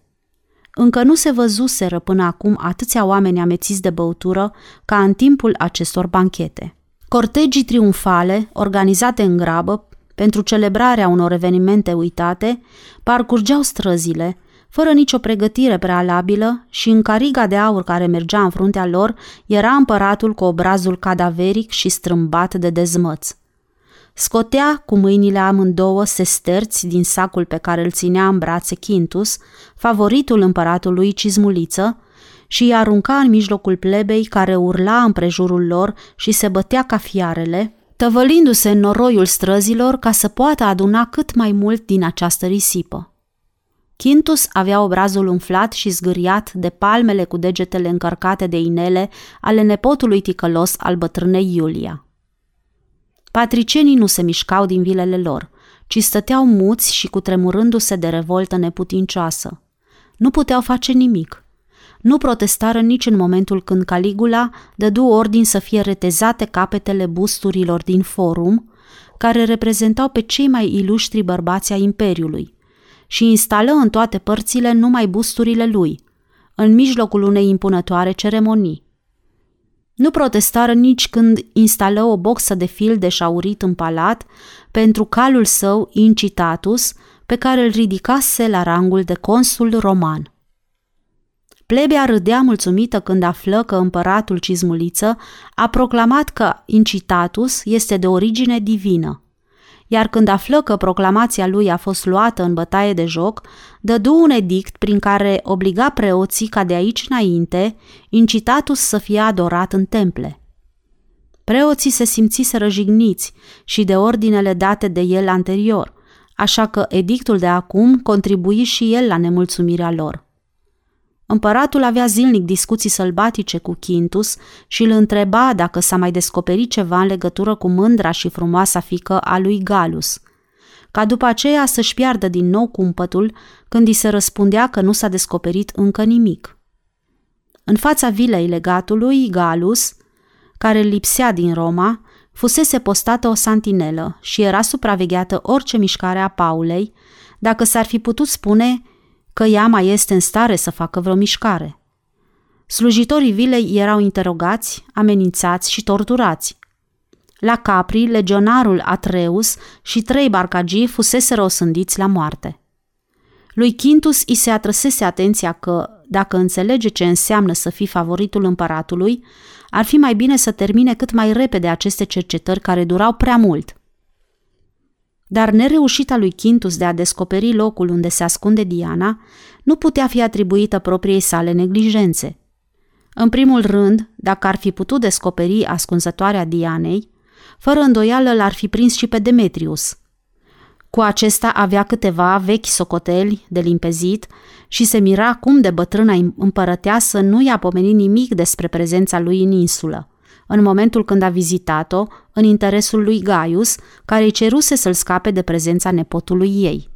Încă nu se văzuseră până acum atâția oameni amețiți de băutură ca în timpul acestor banchete. Cortegii triumfale, organizate în grabă, pentru celebrarea unor evenimente uitate, parcurgeau străzile, fără nicio pregătire prealabilă și în cariga de aur care mergea în fruntea lor era împăratul cu obrazul cadaveric și strâmbat de dezmăți. Scotea cu mâinile amândouă sesterți din sacul pe care îl ținea în brațe Quintus, favoritul împăratului Cizmuliță, și îi arunca în mijlocul plebei care urla împrejurul lor și se bătea ca fiarele, tăvălindu-se în noroiul străzilor ca să poată aduna cât mai mult din această risipă. Quintus avea obrazul umflat și zgâriat de palmele cu degetele încărcate de inele ale nepotului ticălos al bătrânei Iulia. Patricienii nu se mișcau din vilele lor, ci stăteau muți și cutremurându-se de revoltă neputincioasă. Nu puteau face nimic. Nu protestară nici în momentul când Caligula dădu ordin să fie retezate capetele busturilor din forum, care reprezentau pe cei mai iluștri bărbați ai Imperiului, și instală în toate părțile numai busturile lui, în mijlocul unei impunătoare ceremonii. Nu protestară nici când instală o boxă de fil de șaurit în palat pentru calul său incitatus, pe care îl ridicase la rangul de consul roman. Plebea râdea mulțumită când află că împăratul Cizmuliță a proclamat că incitatus este de origine divină iar când află că proclamația lui a fost luată în bătaie de joc, dădu un edict prin care obliga preoții ca de aici înainte incitatus să fie adorat în temple. Preoții se simțiseră jigniți și de ordinele date de el anterior, așa că edictul de acum contribui și el la nemulțumirea lor. Împăratul avea zilnic discuții sălbatice cu Quintus și îl întreba dacă s-a mai descoperit ceva în legătură cu mândra și frumoasa fică a lui Galus, ca după aceea să-și piardă din nou cumpătul când îi se răspundea că nu s-a descoperit încă nimic. În fața vilei legatului, Galus, care lipsea din Roma, fusese postată o santinelă și era supravegheată orice mișcare a Paulei, dacă s-ar fi putut spune că ea mai este în stare să facă vreo mișcare. Slujitorii vilei erau interogați, amenințați și torturați. La Capri, legionarul Atreus și trei barcagii fusese osândiți la moarte. Lui Quintus i se atrăsese atenția că, dacă înțelege ce înseamnă să fii favoritul împăratului, ar fi mai bine să termine cât mai repede aceste cercetări care durau prea mult. Dar nereușita lui Quintus de a descoperi locul unde se ascunde Diana nu putea fi atribuită propriei sale neglijențe. În primul rând, dacă ar fi putut descoperi ascunzătoarea Dianei, fără îndoială l-ar fi prins și pe Demetrius – cu acesta avea câteva vechi socoteli de limpezit și se mira cum de bătrâna împărăteasă nu i-a pomenit nimic despre prezența lui în insulă, în momentul când a vizitat-o în interesul lui Gaius, care îi ceruse să-l scape de prezența nepotului ei.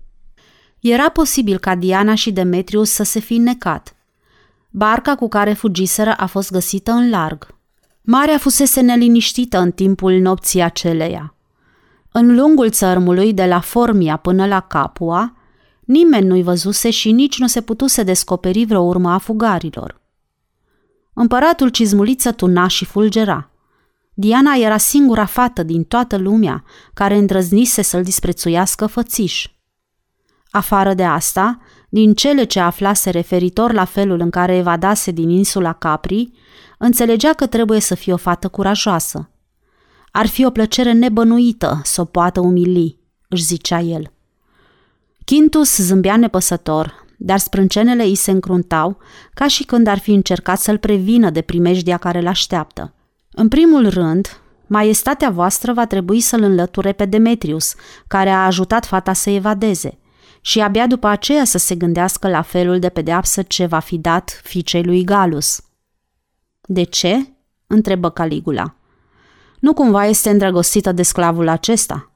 Era posibil ca Diana și Demetrius să se fi necat. Barca cu care fugiseră a fost găsită în larg. Marea fusese neliniștită în timpul nopții aceleia – în lungul țărmului, de la Formia până la Capua, nimeni nu-i văzuse și nici nu se putuse descoperi vreo urmă a fugarilor. Împăratul cizmuliță tuna și fulgera. Diana era singura fată din toată lumea care îndrăznise să-l disprețuiască fățiș. Afară de asta, din cele ce aflase referitor la felul în care evadase din insula Capri, înțelegea că trebuie să fie o fată curajoasă – ar fi o plăcere nebănuită să o poată umili, își zicea el. Quintus zâmbea nepăsător, dar sprâncenele îi se încruntau ca și când ar fi încercat să-l prevină de primejdia care îl așteaptă. În primul rând, Maestatea voastră va trebui să-l înlăture pe Demetrius, care a ajutat fata să evadeze, și abia după aceea să se gândească la felul de pedeapsă ce va fi dat fiicei lui Galus. De ce? întrebă Caligula. Nu cumva este îndrăgostită de sclavul acesta?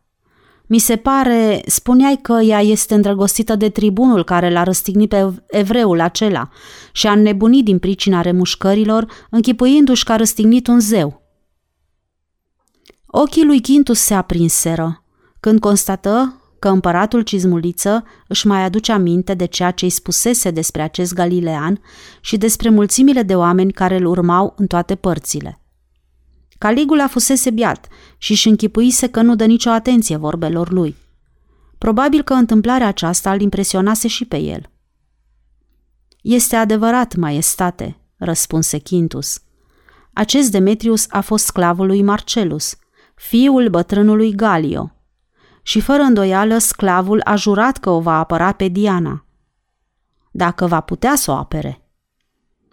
Mi se pare, spuneai că ea este îndrăgostită de tribunul care l-a răstignit pe evreul acela și a înnebunit din pricina remușcărilor, închipuindu-și că a răstignit un zeu. Ochii lui Quintus se aprinseră când constată că împăratul Cizmuliță își mai aduce aminte de ceea ce îi spusese despre acest galilean și despre mulțimile de oameni care îl urmau în toate părțile. Caligula fusese biat și își închipuise că nu dă nicio atenție vorbelor lui. Probabil că întâmplarea aceasta îl impresionase și pe el. Este adevărat, maestate, răspunse Quintus. Acest Demetrius a fost sclavul lui Marcelus, fiul bătrânului Galio. Și fără îndoială, sclavul a jurat că o va apăra pe Diana. Dacă va putea să o apere.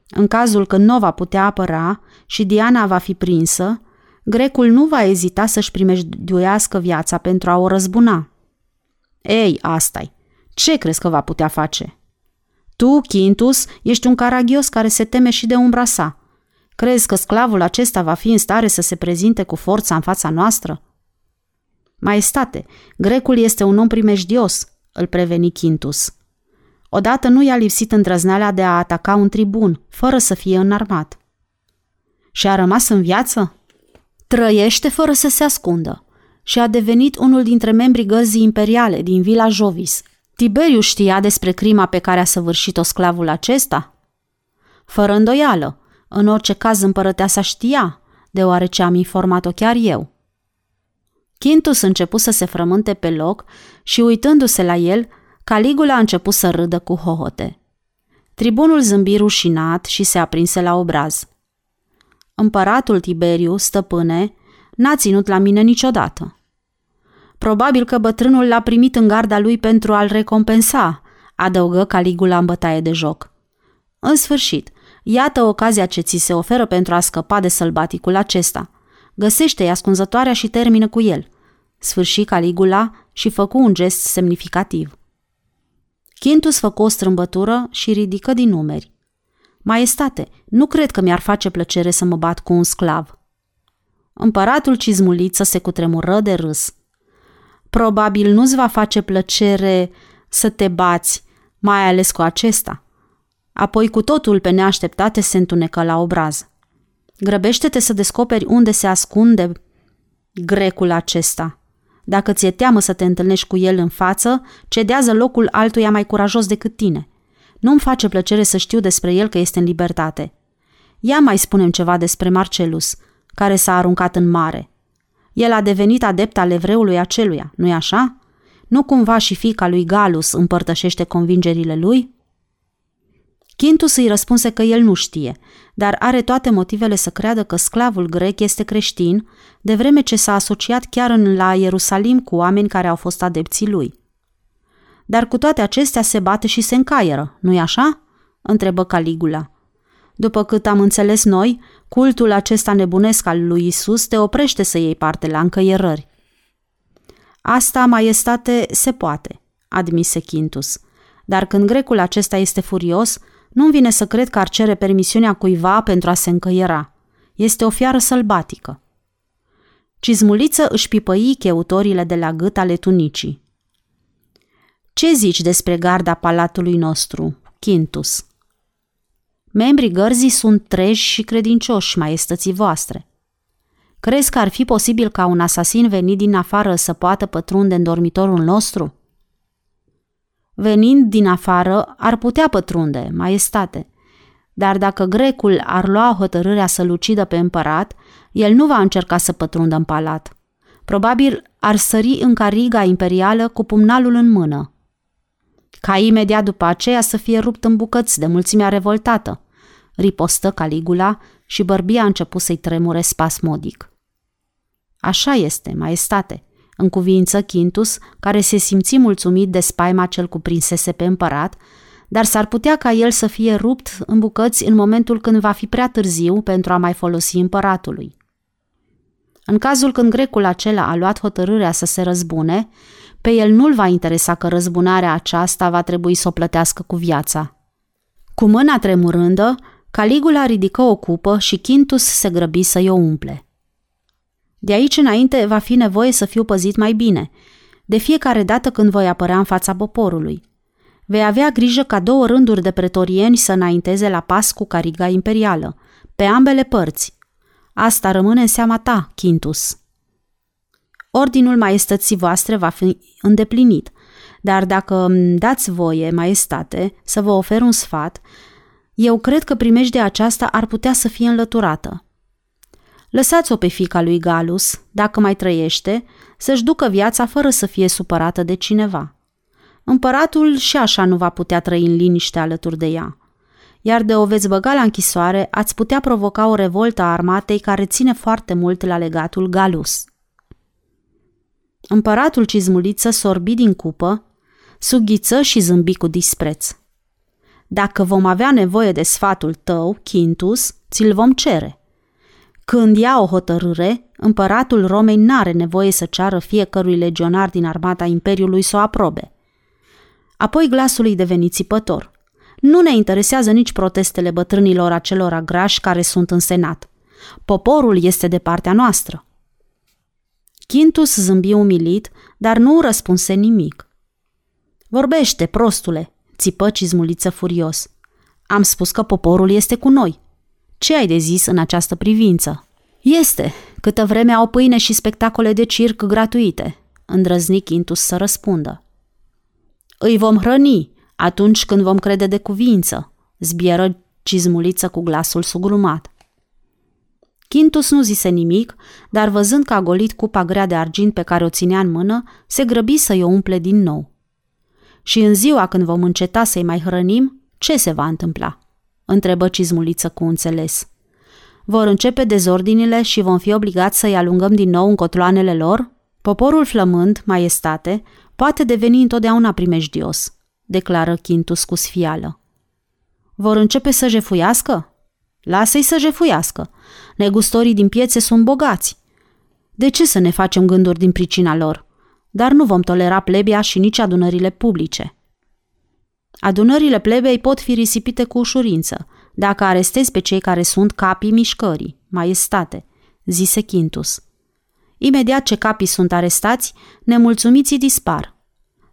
În cazul când nu va putea apăra și Diana va fi prinsă, grecul nu va ezita să-și primejduiască viața pentru a o răzbuna. Ei, asta Ce crezi că va putea face? Tu, Quintus, ești un caragios care se teme și de umbra sa. Crezi că sclavul acesta va fi în stare să se prezinte cu forța în fața noastră? Maestate, grecul este un om primejdios, îl preveni Quintus. Odată nu i-a lipsit îndrăzneala de a ataca un tribun, fără să fie înarmat. Și a rămas în viață? Trăiește fără să se ascundă și a devenit unul dintre membrii găzii imperiale din Vila Jovis. Tiberiu știa despre crima pe care a săvârșit-o sclavul acesta? Fără îndoială, în orice caz împărăteasa știa, deoarece am informat-o chiar eu. Quintus început să se frământe pe loc și uitându-se la el, Caligula a început să râdă cu hohote. Tribunul zâmbi rușinat și se aprinse la obraz. Împăratul Tiberiu, stăpâne, n-a ținut la mine niciodată. Probabil că bătrânul l-a primit în garda lui pentru a-l recompensa, adăugă Caligula în bătaie de joc. În sfârșit, iată ocazia ce ți se oferă pentru a scăpa de sălbaticul acesta. Găsește-i ascunzătoarea și termină cu el. Sfârși Caligula și făcu un gest semnificativ. Quintus făcu o strâmbătură și ridică din numeri. Maestate, nu cred că mi-ar face plăcere să mă bat cu un sclav. Împăratul cizmuliță se cutremură de râs. Probabil nu-ți va face plăcere să te bați, mai ales cu acesta. Apoi cu totul pe neașteptate se întunecă la obraz. Grăbește-te să descoperi unde se ascunde grecul acesta. Dacă ți-e teamă să te întâlnești cu el în față, cedează locul altuia mai curajos decât tine. Nu-mi face plăcere să știu despre el că este în libertate. Ia mai spunem ceva despre Marcelus, care s-a aruncat în mare. El a devenit adept al evreului aceluia, nu-i așa? Nu cumva și fica lui Galus împărtășește convingerile lui? Quintus îi răspunse că el nu știe, dar are toate motivele să creadă că sclavul grec este creștin, de vreme ce s-a asociat chiar în la Ierusalim cu oameni care au fost adepții lui. Dar cu toate acestea se bate și se încaieră, nu-i așa? întrebă Caligula. După cât am înțeles noi, cultul acesta nebunesc al lui Isus te oprește să iei parte la încăierări. Asta, maestate, se poate, admise Quintus. Dar când grecul acesta este furios, nu-mi vine să cred că ar cere permisiunea cuiva pentru a se încăiera. Este o fiară sălbatică. Cizmuliță își pipăi cheutorile de la gât ale tunicii. Ce zici despre garda palatului nostru, Quintus? Membrii gărzii sunt treji și credincioși, maestății voastre. Crezi că ar fi posibil ca un asasin venit din afară să poată pătrunde în dormitorul nostru? Venind din afară, ar putea pătrunde, maestate. Dar dacă grecul ar lua hotărârea să-l ucidă pe împărat, el nu va încerca să pătrundă în palat. Probabil ar sări în cariga imperială cu pumnalul în mână. Ca imediat după aceea să fie rupt în bucăți de mulțimea revoltată, ripostă Caligula și bărbia a început să-i tremure spasmodic. Așa este, maestate, în cuvință Quintus, care se simți mulțumit de spaima cel cuprinsese pe împărat, dar s-ar putea ca el să fie rupt în bucăți în momentul când va fi prea târziu pentru a mai folosi împăratului. În cazul când grecul acela a luat hotărârea să se răzbune, pe el nu-l va interesa că răzbunarea aceasta va trebui să o plătească cu viața. Cu mâna tremurândă, Caligula ridică o cupă și Quintus se grăbi să-i o umple. De aici înainte va fi nevoie să fiu păzit mai bine, de fiecare dată când voi apărea în fața poporului. Vei avea grijă ca două rânduri de pretorieni să înainteze la pas cu cariga imperială, pe ambele părți. Asta rămâne în seama ta, Quintus. Ordinul maestății voastre va fi îndeplinit, dar dacă îmi dați voie, maestate, să vă ofer un sfat, eu cred că primejdea aceasta ar putea să fie înlăturată. Lăsați-o pe fica lui Galus, dacă mai trăiește, să-și ducă viața fără să fie supărată de cineva. Împăratul și așa nu va putea trăi în liniște alături de ea. Iar de o veți băga la închisoare, ați putea provoca o revoltă a armatei care ține foarte mult la legatul Galus. Împăratul cizmuliță sorbi din cupă, sughiță și zâmbi cu dispreț. Dacă vom avea nevoie de sfatul tău, Quintus, ți-l vom cere. Când ia o hotărâre, împăratul Romei n-are nevoie să ceară fiecărui legionar din armata Imperiului să o aprobe. Apoi glasul îi deveni țipător. Nu ne interesează nici protestele bătrânilor acelor grași care sunt în senat. Poporul este de partea noastră. Quintus zâmbi umilit, dar nu răspunse nimic. Vorbește, prostule, țipă cizmuliță furios. Am spus că poporul este cu noi. Ce ai de zis în această privință? Este, câtă vreme au pâine și spectacole de circ gratuite, îndrăzni Quintus să răspundă. Îi vom hrăni atunci când vom crede de cuvință, zbieră cizmuliță cu glasul sugrumat. Quintus nu zise nimic, dar văzând că a golit cupa grea de argint pe care o ținea în mână, se grăbi să-i o umple din nou. Și în ziua când vom înceta să-i mai hrănim, ce se va întâmpla? Întrebă cizmuliță cu înțeles. Vor începe dezordinile și vom fi obligați să-i alungăm din nou în cotloanele lor? Poporul flămând, maestate, poate deveni întotdeauna primejdios, declară Quintus cu sfială. Vor începe să jefuiască? Lasă-i să jefuiască. Negustorii din piețe sunt bogați. De ce să ne facem gânduri din pricina lor? Dar nu vom tolera plebia și nici adunările publice. Adunările plebei pot fi risipite cu ușurință, dacă arestezi pe cei care sunt capii mișcării, maestate, zise Quintus. Imediat ce capii sunt arestați, nemulțumiții dispar.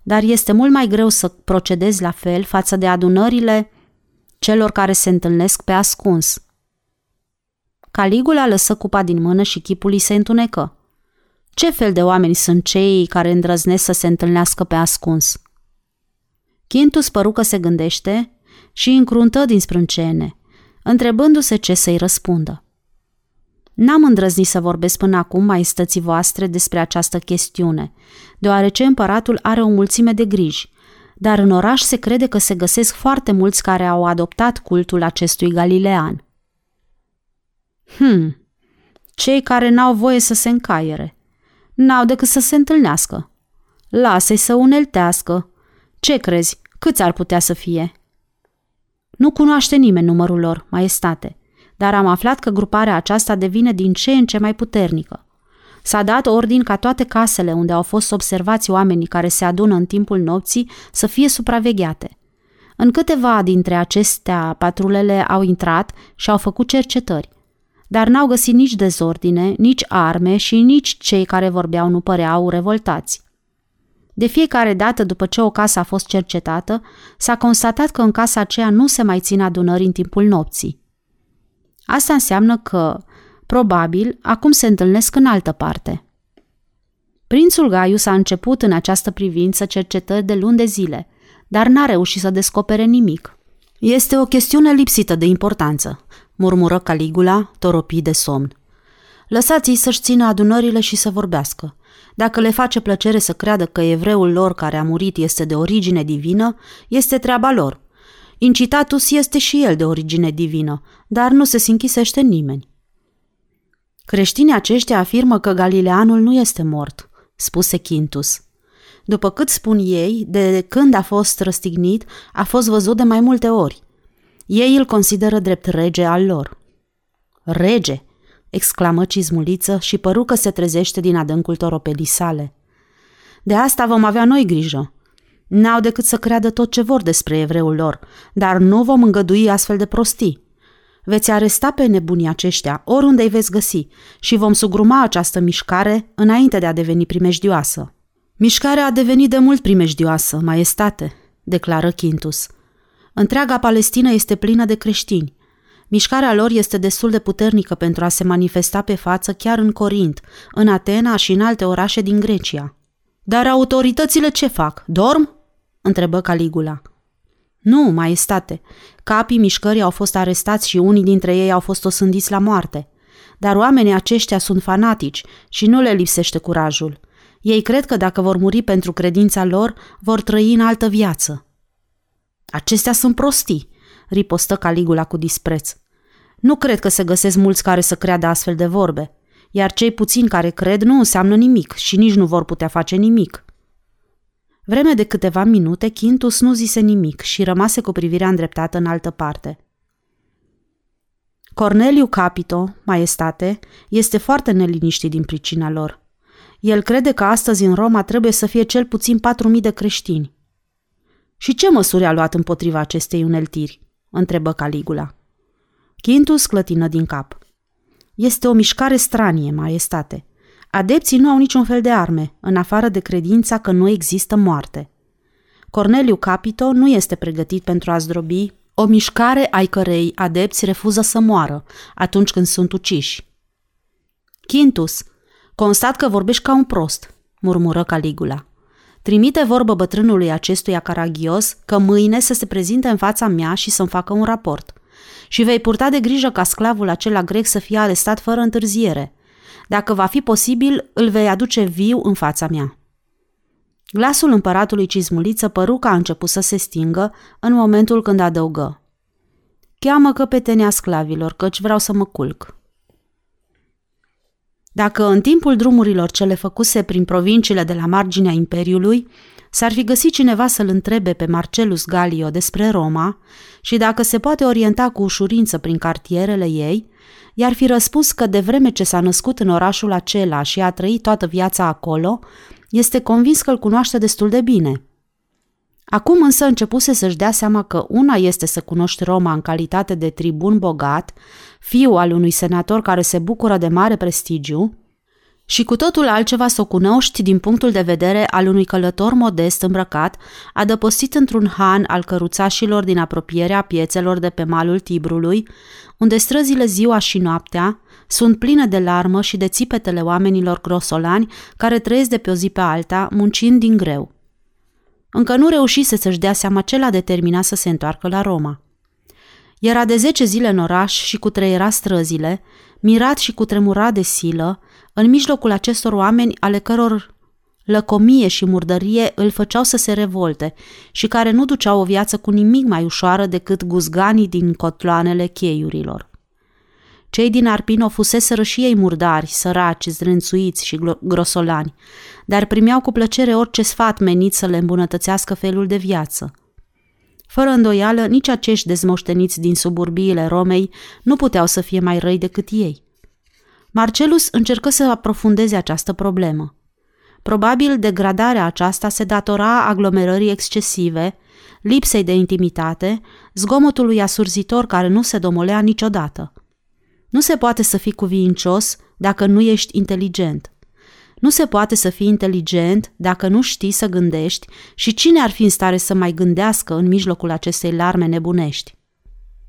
Dar este mult mai greu să procedezi la fel față de adunările celor care se întâlnesc pe ascuns. Caligula lăsă cupa din mână și chipul îi se întunecă. Ce fel de oameni sunt cei care îndrăznesc să se întâlnească pe ascuns? Quintus păru că se gândește și încruntă din sprâncene. întrebându-se ce să-i răspundă. N-am îndrăznit să vorbesc până acum mai stății voastre despre această chestiune, deoarece împăratul are o mulțime de griji, dar în oraș se crede că se găsesc foarte mulți care au adoptat cultul acestui galilean. Hmm, cei care n-au voie să se încaiere. N-au decât să se întâlnească. Lasă-i să uneltească. Ce crezi? Câți ar putea să fie? Nu cunoaște nimeni numărul lor, maestate, dar am aflat că gruparea aceasta devine din ce în ce mai puternică. S-a dat ordin ca toate casele unde au fost observați oamenii care se adună în timpul nopții să fie supravegheate. În câteva dintre acestea, patrulele au intrat și au făcut cercetări, dar n-au găsit nici dezordine, nici arme și nici cei care vorbeau nu păreau revoltați. De fiecare dată după ce o casă a fost cercetată, s-a constatat că în casa aceea nu se mai țin adunări în timpul nopții. Asta înseamnă că, probabil, acum se întâlnesc în altă parte. Prințul Gaius a început în această privință cercetări de luni de zile, dar n-a reușit să descopere nimic. Este o chestiune lipsită de importanță, murmură Caligula, toropit de somn. Lăsați-i să-și țină adunările și să vorbească. Dacă le face plăcere să creadă că evreul lor care a murit este de origine divină, este treaba lor. Incitatus este și el de origine divină, dar nu se închisește nimeni. Creștinii aceștia afirmă că Galileanul nu este mort, spuse Quintus. După cât spun ei, de când a fost răstignit, a fost văzut de mai multe ori. Ei îl consideră drept rege al lor. Rege, exclamă cizmuliță și păru că se trezește din adâncul toropelii sale. De asta vom avea noi grijă. N-au decât să creadă tot ce vor despre evreul lor, dar nu vom îngădui astfel de prostii. Veți aresta pe nebunii aceștia oriunde îi veți găsi și vom sugruma această mișcare înainte de a deveni primejdioasă. Mișcarea a devenit de mult primejdioasă, maestate, declară Quintus. Întreaga Palestină este plină de creștini. Mișcarea lor este destul de puternică pentru a se manifesta pe față chiar în Corint, în Atena și în alte orașe din Grecia. Dar autoritățile ce fac? Dorm? întrebă Caligula. Nu, maestate. Capii mișcării au fost arestați și unii dintre ei au fost osândiți la moarte. Dar oamenii aceștia sunt fanatici și nu le lipsește curajul. Ei cred că dacă vor muri pentru credința lor, vor trăi în altă viață. Acestea sunt prostii, ripostă Caligula cu dispreț. Nu cred că se găsesc mulți care să creadă astfel de vorbe, iar cei puțini care cred nu înseamnă nimic și nici nu vor putea face nimic. Vreme de câteva minute, Quintus nu zise nimic și rămase cu privirea îndreptată în altă parte. Corneliu Capito, maestate, este foarte neliniștit din pricina lor. El crede că astăzi în Roma trebuie să fie cel puțin patru mii de creștini. Și ce măsuri a luat împotriva acestei uneltiri? întrebă Caligula. Quintus clătină din cap. Este o mișcare stranie, maestate. Adepții nu au niciun fel de arme, în afară de credința că nu există moarte. Corneliu Capito nu este pregătit pentru a zdrobi o mișcare ai cărei adepți refuză să moară atunci când sunt uciși. Quintus, constat că vorbești ca un prost, murmură Caligula. Trimite vorbă bătrânului acestuia caragios că mâine să se prezinte în fața mea și să-mi facă un raport. Și vei purta de grijă ca sclavul acela grec să fie arestat fără întârziere. Dacă va fi posibil, îl vei aduce viu în fața mea. Glasul împăratului Cizmuliță păru că a început să se stingă în momentul când adăugă. Cheamă căpetenia sclavilor, căci vreau să mă culc. Dacă în timpul drumurilor cele făcuse prin provinciile de la marginea Imperiului, s-ar fi găsit cineva să-l întrebe pe Marcelus Galio despre Roma și dacă se poate orienta cu ușurință prin cartierele ei, i-ar fi răspuns că de vreme ce s-a născut în orașul acela și a trăit toată viața acolo, este convins că îl cunoaște destul de bine. Acum însă începuse să-și dea seama că una este să cunoști Roma în calitate de tribun bogat, fiu al unui senator care se bucură de mare prestigiu, și cu totul altceva să o cunoști din punctul de vedere al unui călător modest îmbrăcat, adăpostit într-un han al căruțașilor din apropierea piețelor de pe malul Tibrului, unde străzile ziua și noaptea sunt pline de larmă și de țipetele oamenilor grosolani care trăiesc de pe o zi pe alta, muncind din greu. Încă nu reușise să-și dea seama ce l-a determinat să se întoarcă la Roma. Era de zece zile în oraș și cu treiera străzile, mirat și cu tremura de silă, în mijlocul acestor oameni ale căror lăcomie și murdărie îl făceau să se revolte și care nu duceau o viață cu nimic mai ușoară decât guzganii din cotloanele cheiurilor. Cei din Arpino fuseseră și ei murdari, săraci, zdrențuiți și grosolani, dar primeau cu plăcere orice sfat menit să le îmbunătățească felul de viață. Fără îndoială, nici acești dezmoșteniți din suburbiile Romei nu puteau să fie mai răi decât ei. Marcelus încercă să aprofundeze această problemă. Probabil degradarea aceasta se datora aglomerării excesive, lipsei de intimitate, zgomotului asurzitor care nu se domolea niciodată. Nu se poate să fii cuvincios dacă nu ești inteligent. Nu se poate să fii inteligent dacă nu știi să gândești și cine ar fi în stare să mai gândească în mijlocul acestei larme nebunești.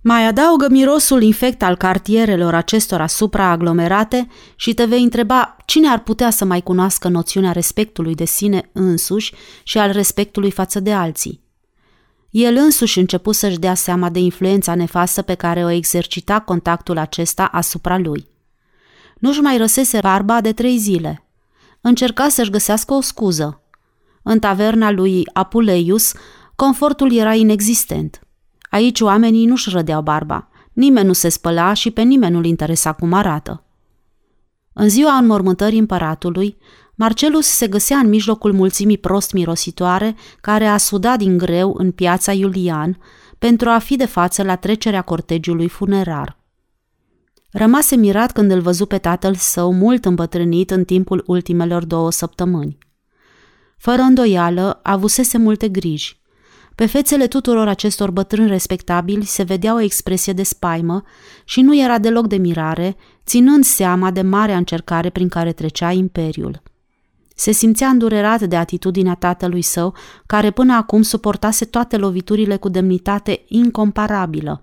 Mai adaugă mirosul infect al cartierelor acestora supraaglomerate și te vei întreba cine ar putea să mai cunoască noțiunea respectului de sine însuși și al respectului față de alții. El însuși începu să-și dea seama de influența nefastă pe care o exercita contactul acesta asupra lui. Nu-și mai răsese barba de trei zile. Încerca să-și găsească o scuză. În taverna lui Apuleius, confortul era inexistent. Aici oamenii nu-și rădeau barba, nimeni nu se spăla și pe nimeni nu-l interesa cum arată. În ziua înmormântării împăratului, Marcelus se găsea în mijlocul mulțimii prost mirositoare care a sudat din greu în piața Iulian pentru a fi de față la trecerea cortegiului funerar. Rămase mirat când îl văzu pe tatăl său mult îmbătrânit în timpul ultimelor două săptămâni. Fără îndoială, avusese multe griji. Pe fețele tuturor acestor bătrâni respectabili se vedea o expresie de spaimă și nu era deloc de mirare, ținând seama de marea încercare prin care trecea imperiul. Se simțea îndurerat de atitudinea tatălui său, care până acum suportase toate loviturile cu demnitate incomparabilă,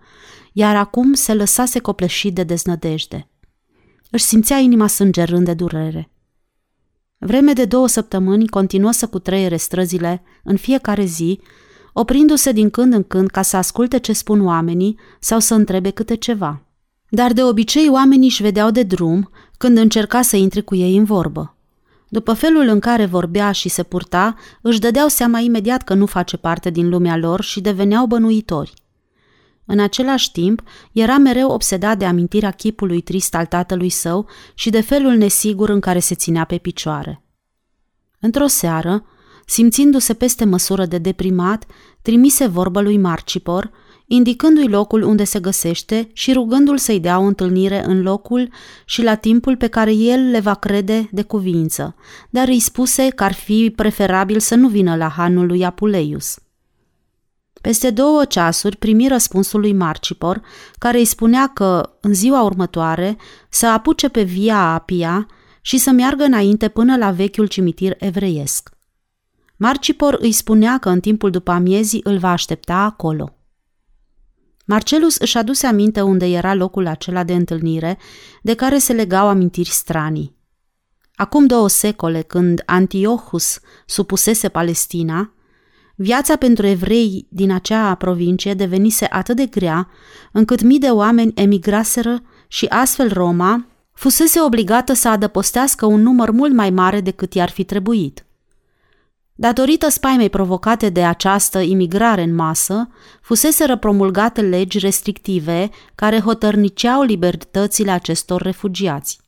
iar acum se lăsase copleșit de deznădejde. Își simțea inima sângerând de durere. Vreme de două săptămâni continuă să cutreiere străzile în fiecare zi, oprindu-se din când în când ca să asculte ce spun oamenii sau să întrebe câte ceva. Dar de obicei oamenii își vedeau de drum când încerca să intre cu ei în vorbă. După felul în care vorbea și se purta, își dădeau seama imediat că nu face parte din lumea lor și deveneau bănuitori. În același timp, era mereu obsedat de amintirea chipului trist al tatălui său și de felul nesigur în care se ținea pe picioare. Într-o seară, simțindu-se peste măsură de deprimat, trimise vorbă lui Marcipor, indicându-i locul unde se găsește și rugându-l să-i dea o întâlnire în locul și la timpul pe care el le va crede de cuvință, dar îi spuse că ar fi preferabil să nu vină la hanul lui Apuleius. Peste două ceasuri primi răspunsul lui Marcipor, care îi spunea că, în ziua următoare, să apuce pe via Apia și să meargă înainte până la vechiul cimitir evreiesc. Marcipor îi spunea că în timpul după amiezii îl va aștepta acolo. Marcelus își aduse aminte unde era locul acela de întâlnire, de care se legau amintiri stranii. Acum două secole, când Antiochus supusese Palestina, viața pentru evrei din acea provincie devenise atât de grea, încât mii de oameni emigraseră și astfel Roma fusese obligată să adăpostească un număr mult mai mare decât i-ar fi trebuit – Datorită spaimei provocate de această imigrare în masă, fuseseră promulgate legi restrictive care hotărniceau libertățile acestor refugiați.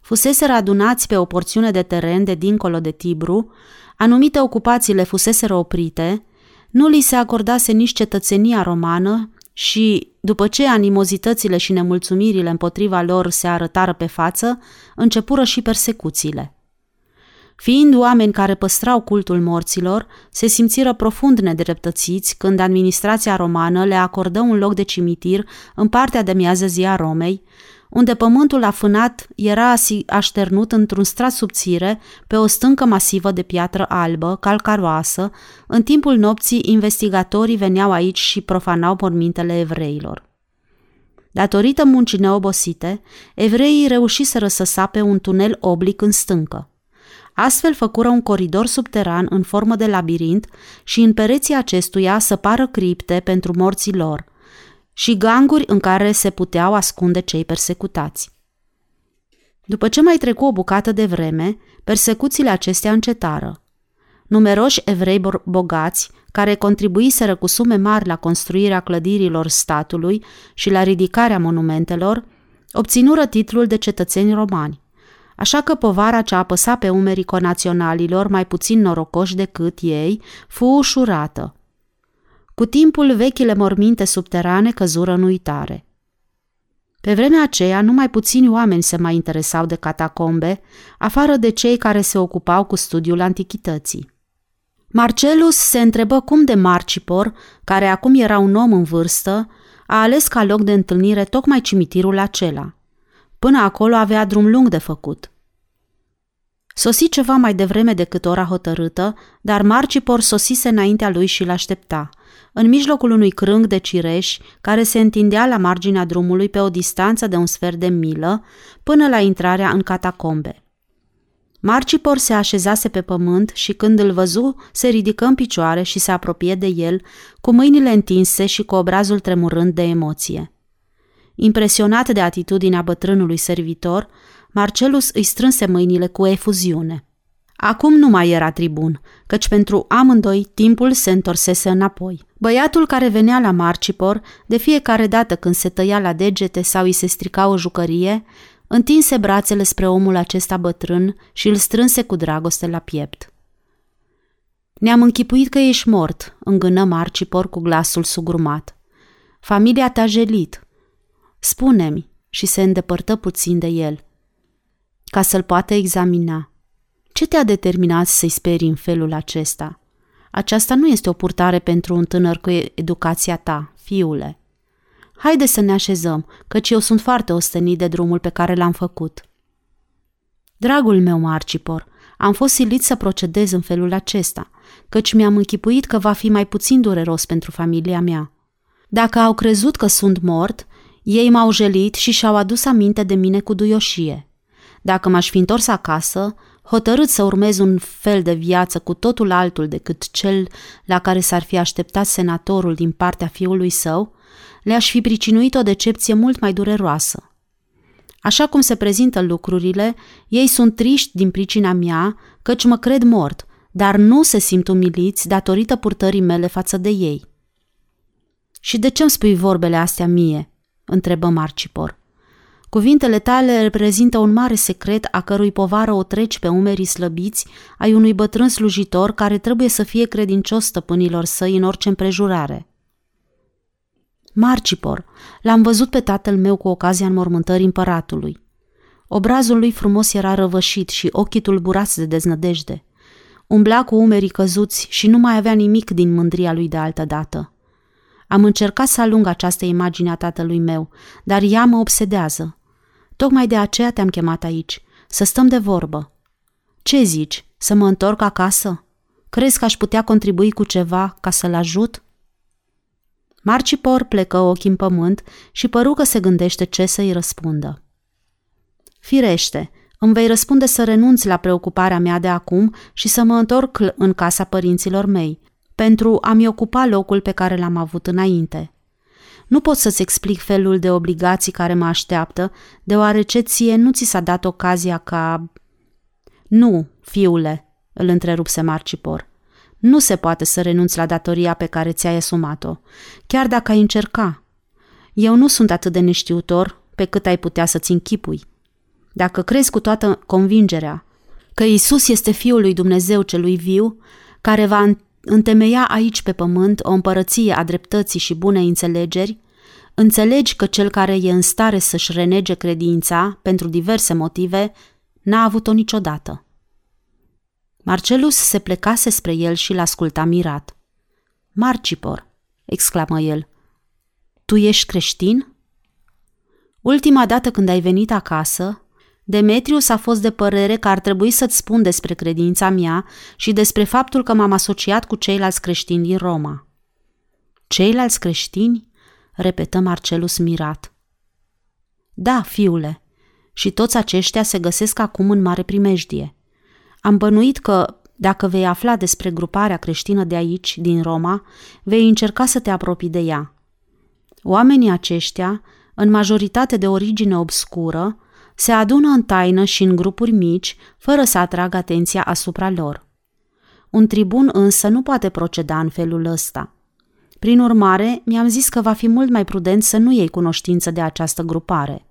Fuseseră adunați pe o porțiune de teren de dincolo de Tibru, anumite ocupații le fuseseră oprite, nu li se acordase nici cetățenia romană și, după ce animozitățile și nemulțumirile împotriva lor se arătară pe față, începură și persecuțiile. Fiind oameni care păstrau cultul morților, se simțiră profund nedreptățiți când administrația romană le acordă un loc de cimitir în partea de miază zi a Romei, unde pământul afânat era așternut într-un strat subțire pe o stâncă masivă de piatră albă, calcaroasă, în timpul nopții investigatorii veneau aici și profanau mormintele evreilor. Datorită muncii neobosite, evreii reușiseră să sape un tunel oblic în stâncă. Astfel făcură un coridor subteran în formă de labirint și în pereții acestuia să pară cripte pentru morții lor și ganguri în care se puteau ascunde cei persecutați. După ce mai trecu o bucată de vreme, persecuțiile acestea încetară. Numeroși evrei bogați, care contribuiseră cu sume mari la construirea clădirilor statului și la ridicarea monumentelor, obținură titlul de cetățeni romani. Așa că povara ce apăsa pe umerii conaționalilor mai puțin norocoși decât ei fu ușurată. Cu timpul, vechile morminte subterane căzură în uitare. Pe vremea aceea, numai puțini oameni se mai interesau de catacombe, afară de cei care se ocupau cu studiul antichității. Marcelus se întrebă cum de Marcipor, care acum era un om în vârstă, a ales ca loc de întâlnire tocmai cimitirul acela. Până acolo avea drum lung de făcut. Sosi ceva mai devreme decât ora hotărâtă, dar Marcipor sosise înaintea lui și l-aștepta, în mijlocul unui crâng de cireși care se întindea la marginea drumului pe o distanță de un sfert de milă până la intrarea în catacombe. Marcipor se așezase pe pământ și când îl văzu, se ridică în picioare și se apropie de el, cu mâinile întinse și cu obrazul tremurând de emoție. Impresionat de atitudinea bătrânului servitor, Marcelus îi strânse mâinile cu efuziune. Acum nu mai era tribun, căci pentru amândoi timpul se întorsese înapoi. Băiatul care venea la Marcipor, de fiecare dată când se tăia la degete sau îi se strica o jucărie, întinse brațele spre omul acesta bătrân și îl strânse cu dragoste la piept. Ne-am închipuit că ești mort, îngână Marcipor cu glasul sugrumat. Familia ta gelit. Spune-mi, și se îndepărtă puțin de el, ca să-l poată examina. Ce te-a determinat să-i sperii în felul acesta? Aceasta nu este o purtare pentru un tânăr cu educația ta, fiule. Haide să ne așezăm, căci eu sunt foarte ostenit de drumul pe care l-am făcut. Dragul meu, Marcipor, am fost silit să procedez în felul acesta, căci mi-am închipuit că va fi mai puțin dureros pentru familia mea. Dacă au crezut că sunt mort, ei m-au jelit și și-au adus aminte de mine cu duioșie. Dacă m-aș fi întors acasă, hotărât să urmez un fel de viață cu totul altul decât cel la care s-ar fi așteptat senatorul din partea fiului său, le-aș fi pricinuit o decepție mult mai dureroasă. Așa cum se prezintă lucrurile, ei sunt triști din pricina mea, căci mă cred mort, dar nu se simt umiliți datorită purtării mele față de ei. Și de ce îmi spui vorbele astea mie?" Întrebă Marcipor. Cuvintele tale reprezintă un mare secret a cărui povară o treci pe umerii slăbiți ai unui bătrân slujitor care trebuie să fie credincios stăpânilor săi în orice împrejurare. Marcipor, l-am văzut pe tatăl meu cu ocazia înmormântării împăratului. Obrazul lui frumos era răvășit și ochii tulburați de deznădejde. Umbla cu umerii căzuți și nu mai avea nimic din mândria lui de altă dată. Am încercat să alung această imagine a tatălui meu, dar ea mă obsedează. Tocmai de aceea te-am chemat aici, să stăm de vorbă. Ce zici, să mă întorc acasă? Crezi că aș putea contribui cu ceva ca să-l ajut?" Marcipor plecă ochii în pământ și păru că se gândește ce să-i răspundă. Firește, îmi vei răspunde să renunț la preocuparea mea de acum și să mă întorc în casa părinților mei, pentru a-mi ocupa locul pe care l-am avut înainte. Nu pot să-ți explic felul de obligații care mă așteaptă, deoarece ție nu ți s-a dat ocazia ca... Nu, fiule, îl întrerupse Marcipor. Nu se poate să renunți la datoria pe care ți-ai asumat-o, chiar dacă ai încerca. Eu nu sunt atât de neștiutor pe cât ai putea să-ți închipui. Dacă crezi cu toată convingerea că Isus este Fiul lui Dumnezeu celui viu, care va întemeia aici pe pământ o împărăție a dreptății și bunei înțelegeri, înțelegi că cel care e în stare să-și renege credința, pentru diverse motive, n-a avut-o niciodată. Marcelus se plecase spre el și l-asculta mirat. Marcipor, exclamă el, tu ești creștin? Ultima dată când ai venit acasă, Demetrius a fost de părere că ar trebui să-ți spun despre credința mea și despre faptul că m-am asociat cu ceilalți creștini din Roma. Ceilalți creștini? repetă Marcelus mirat. Da, fiule, și toți aceștia se găsesc acum în mare primejdie. Am bănuit că, dacă vei afla despre gruparea creștină de aici, din Roma, vei încerca să te apropii de ea. Oamenii aceștia, în majoritate de origine obscură, se adună în taină și în grupuri mici, fără să atragă atenția asupra lor. Un tribun însă nu poate proceda în felul ăsta. Prin urmare, mi-am zis că va fi mult mai prudent să nu iei cunoștință de această grupare.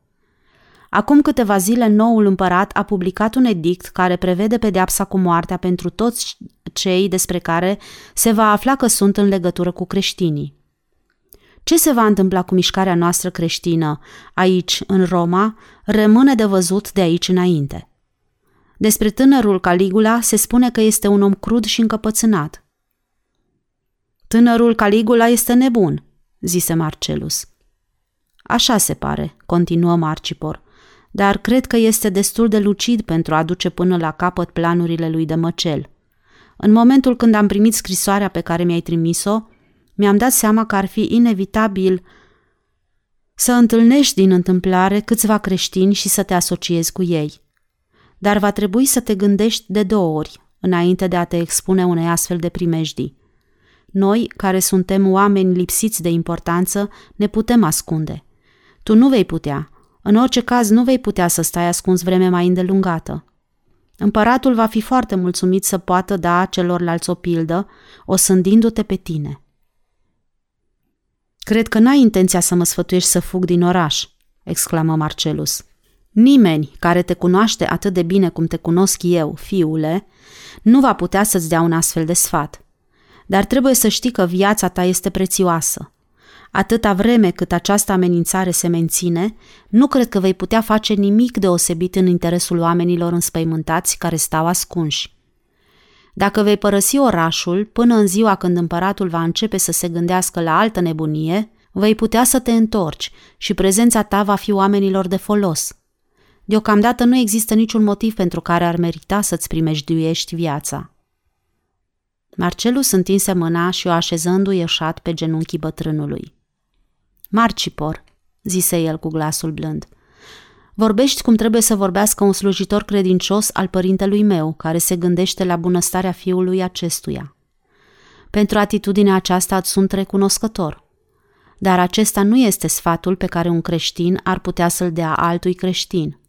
Acum câteva zile, noul împărat a publicat un edict care prevede pedeapsa cu moartea pentru toți cei despre care se va afla că sunt în legătură cu creștinii. Ce se va întâmpla cu mișcarea noastră creștină aici, în Roma, rămâne de văzut de aici înainte. Despre tânărul Caligula se spune că este un om crud și încăpățânat. Tânărul Caligula este nebun, zise Marcelus. Așa se pare, continuă Marcipor, dar cred că este destul de lucid pentru a duce până la capăt planurile lui de măcel. În momentul când am primit scrisoarea pe care mi-ai trimis-o, mi-am dat seama că ar fi inevitabil să întâlnești din întâmplare câțiva creștini și să te asociezi cu ei. Dar va trebui să te gândești de două ori înainte de a te expune unei astfel de primejdii. Noi, care suntem oameni lipsiți de importanță, ne putem ascunde. Tu nu vei putea. În orice caz, nu vei putea să stai ascuns vreme mai îndelungată. Împăratul va fi foarte mulțumit să poată da celorlalți o pildă, osândindu-te pe tine. Cred că n-ai intenția să mă sfătuiești să fug din oraș, exclamă Marcelus. Nimeni care te cunoaște atât de bine cum te cunosc eu, fiule, nu va putea să-ți dea un astfel de sfat. Dar trebuie să știi că viața ta este prețioasă. Atâta vreme cât această amenințare se menține, nu cred că vei putea face nimic deosebit în interesul oamenilor înspăimântați care stau ascunși. Dacă vei părăsi orașul până în ziua când împăratul va începe să se gândească la altă nebunie, vei putea să te întorci și prezența ta va fi oamenilor de folos. Deocamdată nu există niciun motiv pentru care ar merita să-ți primejduiești viața. Marcelus întinse mâna și o așezându-i eșat pe genunchii bătrânului. Marcipor, zise el cu glasul blând, Vorbești cum trebuie să vorbească un slujitor credincios al părintelui meu, care se gândește la bunăstarea fiului acestuia. Pentru atitudinea aceasta îți sunt recunoscător. Dar acesta nu este sfatul pe care un creștin ar putea să-l dea altui creștin.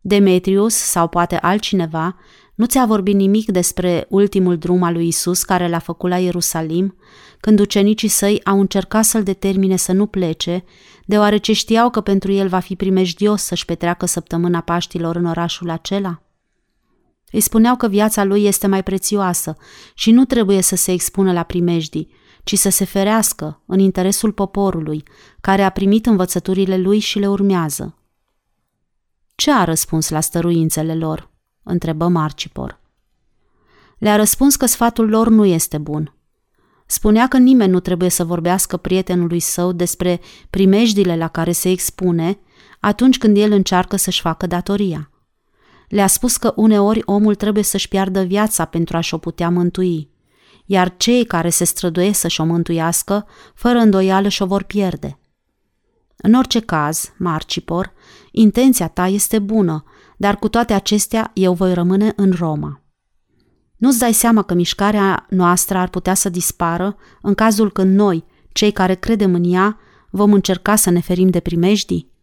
Demetrius sau poate altcineva nu ți-a vorbit nimic despre ultimul drum al lui Isus care l-a făcut la Ierusalim, când ucenicii săi au încercat să-l determine să nu plece, deoarece știau că pentru el va fi primejdios să-și petreacă săptămâna Paștilor în orașul acela? Îi spuneau că viața lui este mai prețioasă și nu trebuie să se expună la primejdii, ci să se ferească în interesul poporului, care a primit învățăturile lui și le urmează. Ce a răspuns la stăruințele lor? Întrebă Marcipor. Le-a răspuns că sfatul lor nu este bun. Spunea că nimeni nu trebuie să vorbească prietenului său despre primejdile la care se expune atunci când el încearcă să-și facă datoria. Le-a spus că uneori omul trebuie să-și piardă viața pentru a-și o putea mântui, iar cei care se străduie să-și o mântuiască, fără îndoială și-o vor pierde. În orice caz, Marcipor, intenția ta este bună dar cu toate acestea eu voi rămâne în Roma. Nu-ți dai seama că mișcarea noastră ar putea să dispară în cazul când noi, cei care credem în ea, vom încerca să ne ferim de primejdii?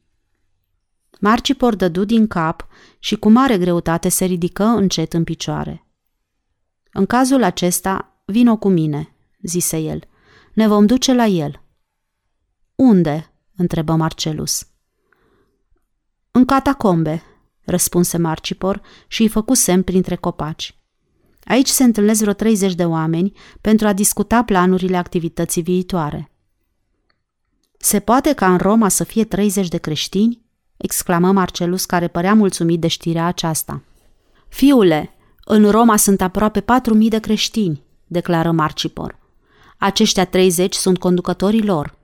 Marcipor dădu din cap și cu mare greutate se ridică încet în picioare. În cazul acesta, vino cu mine, zise el. Ne vom duce la el. Unde? întrebă Marcelus. În catacombe, răspunse Marcipor și îi făcu semn printre copaci. Aici se întâlnesc vreo 30 de oameni pentru a discuta planurile activității viitoare. Se poate ca în Roma să fie 30 de creștini? exclamă Marcelus, care părea mulțumit de știrea aceasta. Fiule, în Roma sunt aproape 4.000 de creștini, declară Marcipor. Aceștia 30 sunt conducătorii lor.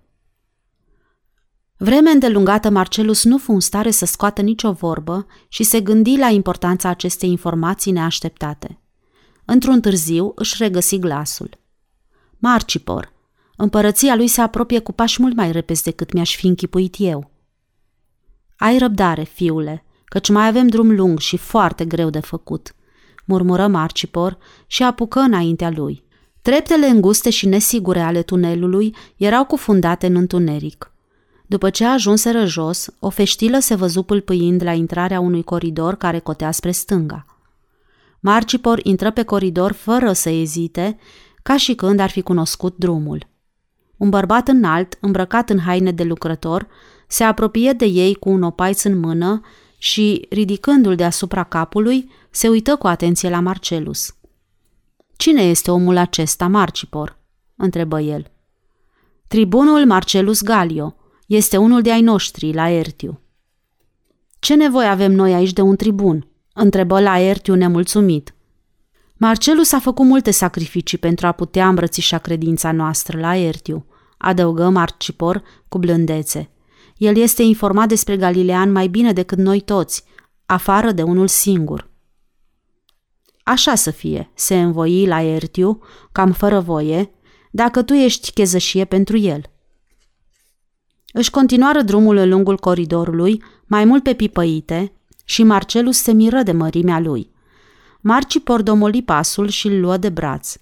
Vreme îndelungată Marcelus nu fu în stare să scoată nicio vorbă și se gândi la importanța acestei informații neașteptate. Într-un târziu își regăsi glasul. Marcipor, împărăția lui se apropie cu pași mult mai repezi decât mi-aș fi închipuit eu. Ai răbdare, fiule, căci mai avem drum lung și foarte greu de făcut, murmură Marcipor și apucă înaintea lui. Treptele înguste și nesigure ale tunelului erau cufundate în întuneric. După ce ajunseră jos, o feștilă se văzu pâlpâind la intrarea unui coridor care cotea spre stânga. Marcipor intră pe coridor fără să ezite, ca și când ar fi cunoscut drumul. Un bărbat înalt, îmbrăcat în haine de lucrător, se apropie de ei cu un opaiț în mână și, ridicându-l deasupra capului, se uită cu atenție la Marcelus. Cine este omul acesta, Marcipor?" întrebă el. Tribunul Marcelus Galio. Este unul de ai noștri, la Ertiu. Ce nevoie avem noi aici de un tribun?" întrebă la Ertiu nemulțumit. Marcelus a făcut multe sacrificii pentru a putea îmbrățișa credința noastră la Ertiu, adăugă Marcipor cu blândețe. El este informat despre Galilean mai bine decât noi toți, afară de unul singur. Așa să fie, se învoi la Ertiu, cam fără voie, dacă tu ești chezășie pentru el. Își continuară drumul în lungul coridorului, mai mult pe pipăite, și Marcelus se miră de mărimea lui. Marci pordomoli pasul și îl luă de braț.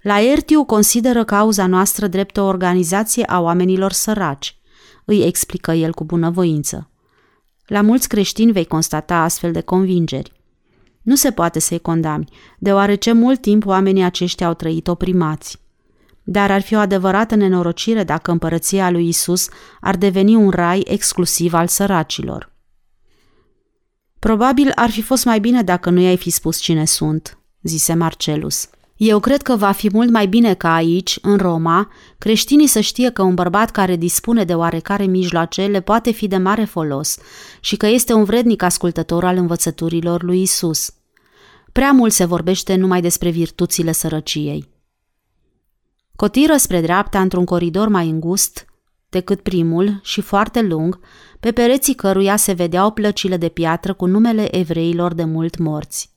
La Ertiu consideră cauza noastră drept o organizație a oamenilor săraci, îi explică el cu bunăvoință. La mulți creștini vei constata astfel de convingeri. Nu se poate să-i condamni, deoarece mult timp oamenii aceștia au trăit oprimați. Dar ar fi o adevărată nenorocire dacă împărăția lui Isus ar deveni un rai exclusiv al săracilor. Probabil ar fi fost mai bine dacă nu i-ai fi spus cine sunt, zise Marcelus. Eu cred că va fi mult mai bine ca aici, în Roma, creștinii să știe că un bărbat care dispune de oarecare mijloace le poate fi de mare folos și că este un vrednic ascultător al învățăturilor lui Isus. Prea mult se vorbește numai despre virtuțile sărăciei. Cotiră spre dreapta într-un coridor mai îngust decât primul și foarte lung, pe pereții căruia se vedeau plăcile de piatră cu numele evreilor de mult morți.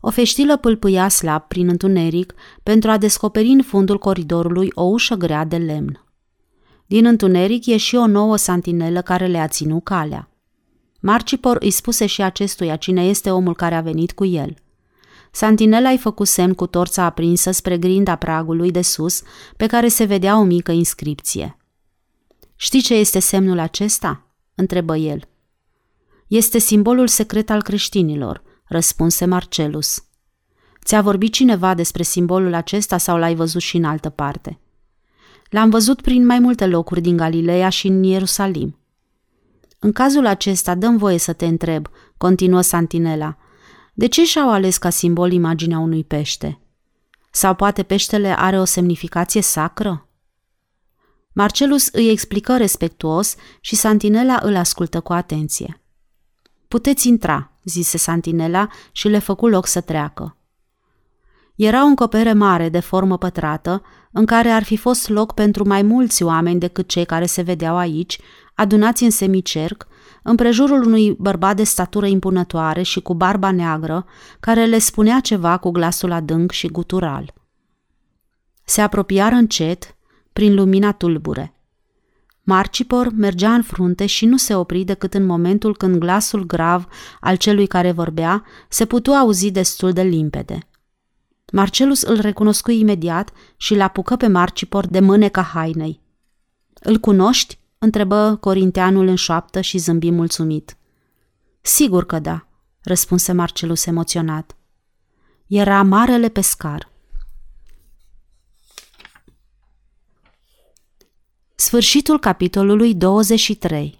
O feștilă pâlpâia slab prin întuneric pentru a descoperi în fundul coridorului o ușă grea de lemn. Din întuneric ieși o nouă santinelă care le-a ținut calea. Marcipor îi spuse și acestuia cine este omul care a venit cu el. Santinela îi făcut semn cu torța aprinsă spre grinda pragului de sus, pe care se vedea o mică inscripție. Știi ce este semnul acesta?" întrebă el. Este simbolul secret al creștinilor – răspunse Marcelus. Ți-a vorbit cineva despre simbolul acesta sau l-ai văzut și în altă parte? L-am văzut prin mai multe locuri din Galileea și în Ierusalim. În cazul acesta, dăm voie să te întreb, continuă Santinela, de ce și-au ales ca simbol imaginea unui pește? Sau poate peștele are o semnificație sacră? Marcelus îi explică respectuos și Santinela îl ascultă cu atenție. Puteți intra, zise Santinela și le făcu loc să treacă. Era o încopere mare de formă pătrată, în care ar fi fost loc pentru mai mulți oameni decât cei care se vedeau aici, adunați în semicerc, împrejurul unui bărbat de statură impunătoare și cu barba neagră, care le spunea ceva cu glasul adânc și gutural. Se apropiară încet, prin lumina tulbure. Marcipor mergea în frunte și nu se opri decât în momentul când glasul grav al celui care vorbea se putu auzi destul de limpede. Marcelus îl recunoscu imediat și l apucă pe Marcipor de mâneca hainei. Îl cunoști?" Întrebă corinteanul în șoaptă și zâmbi mulțumit. Sigur că da, răspunse Marcelus emoționat. Era marele pescar. Sfârșitul capitolului 23